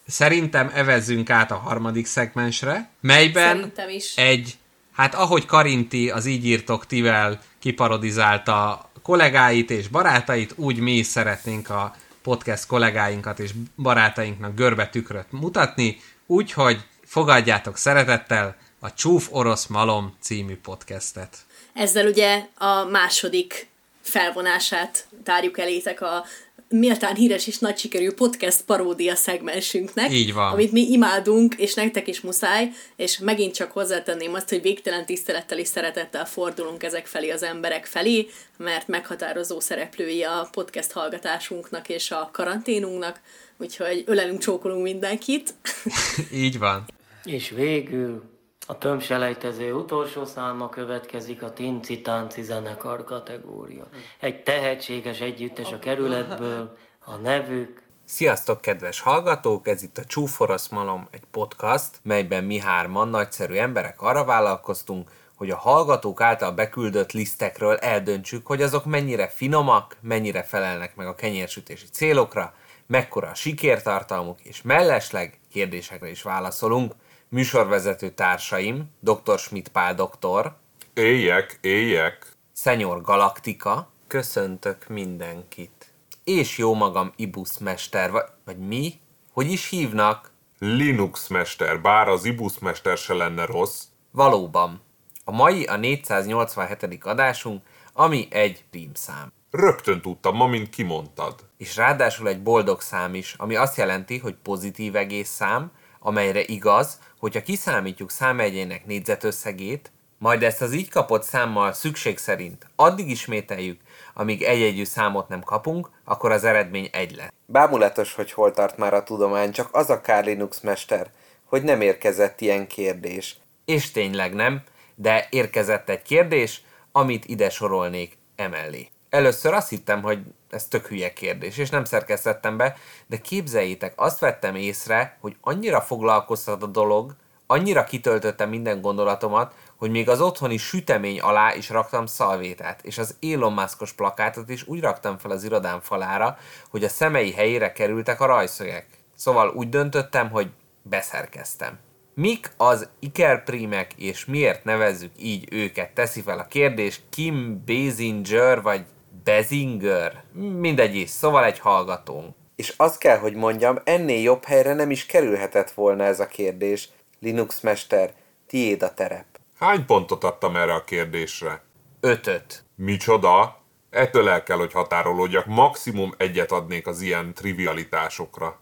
szerintem evezzünk át a harmadik szegmensre, melyben is. egy, hát ahogy Karinti az így írtok tivel kiparodizálta kollégáit és barátait, úgy mi is szeretnénk a podcast kollégáinkat és barátainknak görbe tükröt mutatni, úgyhogy fogadjátok szeretettel a Csúf Orosz Malom című podcastet. Ezzel ugye a második felvonását tárjuk elétek a méltán híres és nagy sikerű podcast paródia szegmensünknek. Így van. Amit mi imádunk, és nektek is muszáj, és megint csak hozzátenném azt, hogy végtelen tisztelettel és szeretettel fordulunk ezek felé az emberek felé, mert meghatározó szereplői a podcast hallgatásunknak és a karanténunknak, úgyhogy ölelünk, csókolunk mindenkit. [laughs] Így van. És végül a tömselejtező utolsó száma következik a Tinci Tánci zenekar kategória. Egy tehetséges együttes a kerületből, a nevük... Sziasztok, kedves hallgatók! Ez itt a Csúforosz Malom, egy podcast, melyben mi hárman nagyszerű emberek arra vállalkoztunk, hogy a hallgatók által beküldött lisztekről eldöntsük, hogy azok mennyire finomak, mennyire felelnek meg a kenyérsütési célokra, mekkora a sikértartalmuk, és mellesleg kérdésekre is válaszolunk – műsorvezető társaim, dr. Schmidt Pál doktor, Éjek, éjek, Szenyor Galaktika, köszöntök mindenkit. És jó magam Ibusz mester, vagy, vagy mi? Hogy is hívnak? Linux mester, bár az Ibusz mester se lenne rossz. Valóban. A mai a 487. adásunk, ami egy rímszám. Rögtön tudtam, ma mint kimondtad. És ráadásul egy boldog szám is, ami azt jelenti, hogy pozitív egész szám, amelyre igaz, hogyha kiszámítjuk számegyének négyzetösszegét, majd ezt az így kapott számmal szükség szerint addig ismételjük, amíg egyegyű számot nem kapunk, akkor az eredmény egy lesz. Bámulatos, hogy hol tart már a tudomány, csak az a kár Linux mester, hogy nem érkezett ilyen kérdés. És tényleg nem, de érkezett egy kérdés, amit ide sorolnék emellé. Először azt hittem, hogy ez tök hülye kérdés, és nem szerkesztettem be, de képzeljétek, azt vettem észre, hogy annyira foglalkoztat a dolog, annyira kitöltöttem minden gondolatomat, hogy még az otthoni sütemény alá is raktam szalvétát, és az Elon Muskos plakátot is úgy raktam fel az irodám falára, hogy a szemei helyére kerültek a rajszögek. Szóval úgy döntöttem, hogy beszerkeztem. Mik az ikerprímek, és miért nevezzük így őket? Teszi fel a kérdés Kim Basinger, vagy Bezinger? Mindegy is, szóval egy hallgatónk. És azt kell, hogy mondjam, ennél jobb helyre nem is kerülhetett volna ez a kérdés. Linux mester, tiéd a terep. Hány pontot adtam erre a kérdésre? Ötöt. Micsoda? Ettől el kell, hogy határolódjak. Maximum egyet adnék az ilyen trivialitásokra.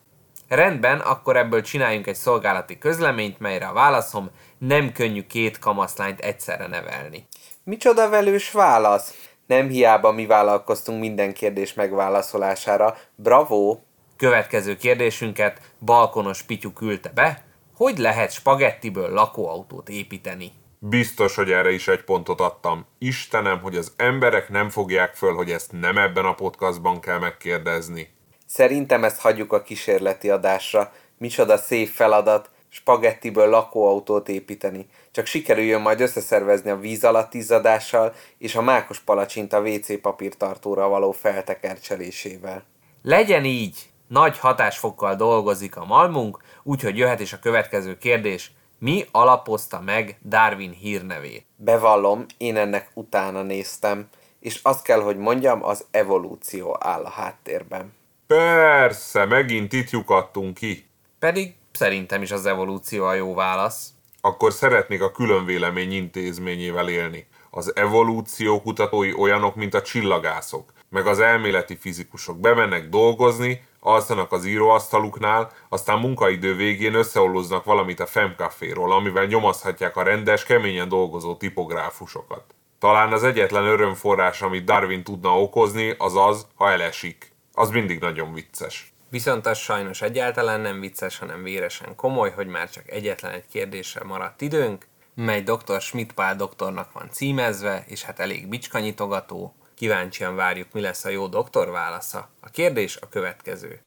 Rendben, akkor ebből csináljunk egy szolgálati közleményt, melyre a válaszom nem könnyű két kamaszlányt egyszerre nevelni. Micsoda velős válasz? Nem hiába mi vállalkoztunk minden kérdés megválaszolására. Bravo! Következő kérdésünket balkonos Pityu küldte be. Hogy lehet spagettiből lakóautót építeni? Biztos, hogy erre is egy pontot adtam. Istenem, hogy az emberek nem fogják föl, hogy ezt nem ebben a podcastban kell megkérdezni. Szerintem ezt hagyjuk a kísérleti adásra. Micsoda szép feladat, spagettiből lakóautót építeni. Csak sikerüljön majd összeszervezni a víz alatt izzadással és a mákos palacsinta WC papírtartóra való feltekercselésével. Legyen így! Nagy hatásfokkal dolgozik a malmunk, úgyhogy jöhet is a következő kérdés. Mi alapozta meg Darwin hírnevét? Bevallom, én ennek utána néztem, és azt kell, hogy mondjam, az evolúció áll a háttérben. Persze, megint itt lyukadtunk ki. Pedig szerintem is az evolúció a jó válasz. Akkor szeretnék a különvélemény intézményével élni. Az evolúció kutatói olyanok, mint a csillagászok, meg az elméleti fizikusok. Bemennek dolgozni, alszanak az íróasztaluknál, aztán munkaidő végén összeolloznak valamit a Femcaféról, amivel nyomozhatják a rendes, keményen dolgozó tipográfusokat. Talán az egyetlen örömforrás, amit Darwin tudna okozni, az az, ha elesik. Az mindig nagyon vicces. Viszont az sajnos egyáltalán nem vicces, hanem véresen komoly, hogy már csak egyetlen egy kérdésre maradt időnk, mely dr. Schmidt Pál doktornak van címezve, és hát elég bicskanyitogató. Kíváncsian várjuk, mi lesz a jó doktor válasza. A kérdés a következő.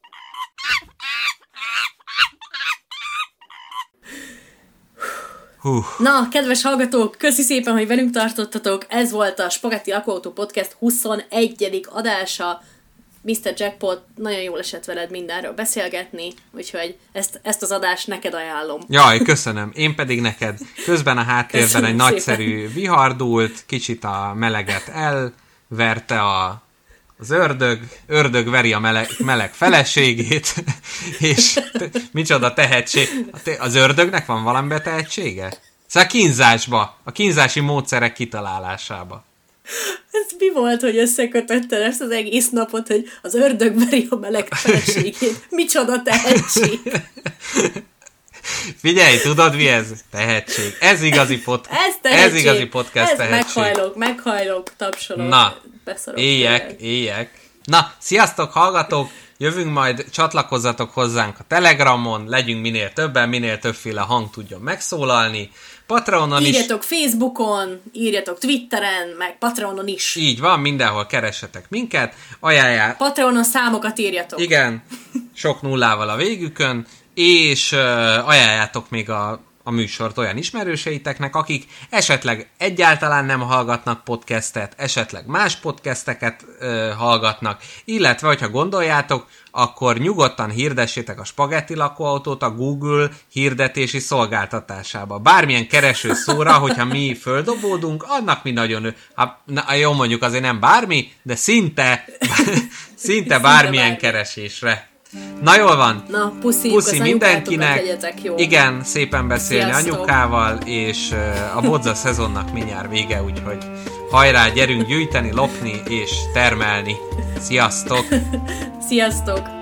Hú. Na, kedves hallgatók, köszi szépen, hogy velünk tartottatok. Ez volt a Spagetti Lakóautó Podcast 21. adása. Mr. Jackpot, nagyon jól esett veled mindenről beszélgetni, úgyhogy ezt, ezt az adást neked ajánlom. Jaj, köszönöm. Én pedig neked. Közben a háttérben köszönöm egy szépen. nagyszerű vihar dúlt, kicsit a meleget elverte a, az ördög, ördög veri a meleg, meleg feleségét, [laughs] és te, micsoda tehetség. Az ördögnek van valami tehetsége? Szóval a kínzásba, a kínzási módszerek kitalálásába. Ez mi volt, hogy összekötötted ezt az egész napot, hogy az ördög veri a meleg feleségét? [laughs] Micsoda tehetség! Figyelj, tudod mi ez? Tehetség. Ez igazi, pod... ez, tehetség. ez igazi podcast ez tehetség. meghajlok, meghajlok, tapsolok. Na, éjek, éjek. Na, sziasztok, hallgatók! Jövünk majd, csatlakozzatok hozzánk a Telegramon, legyünk minél többen, minél többféle hang tudjon megszólalni. Patreonon írjatok is. Facebookon, írjatok Twitteren, meg Patreonon is. Így van, mindenhol keressetek minket. Ajánlják. Patreonon számokat írjatok. Igen, sok nullával a végükön, és uh, ajánljátok még a a műsort olyan ismerőseiteknek, akik esetleg egyáltalán nem hallgatnak podcastet, esetleg más podcasteket ö, hallgatnak, illetve, hogyha gondoljátok, akkor nyugodtan hirdessétek a spagetti lakóautót a Google hirdetési szolgáltatásába. Bármilyen kereső szóra, hogyha mi földobódunk, annak mi nagyon... Ha, na, jó, mondjuk azért nem bármi, de szinte, [laughs] szinte bármilyen keresésre Na jól van. Na, puszi, puszi mindenkinek. Jó. Igen, szépen beszélni Sziasztok. anyukával, és a bodza szezonnak mindjárt vége, úgyhogy hajrá, gyerünk gyűjteni, lopni és termelni. Sziasztok! [laughs] Sziasztok!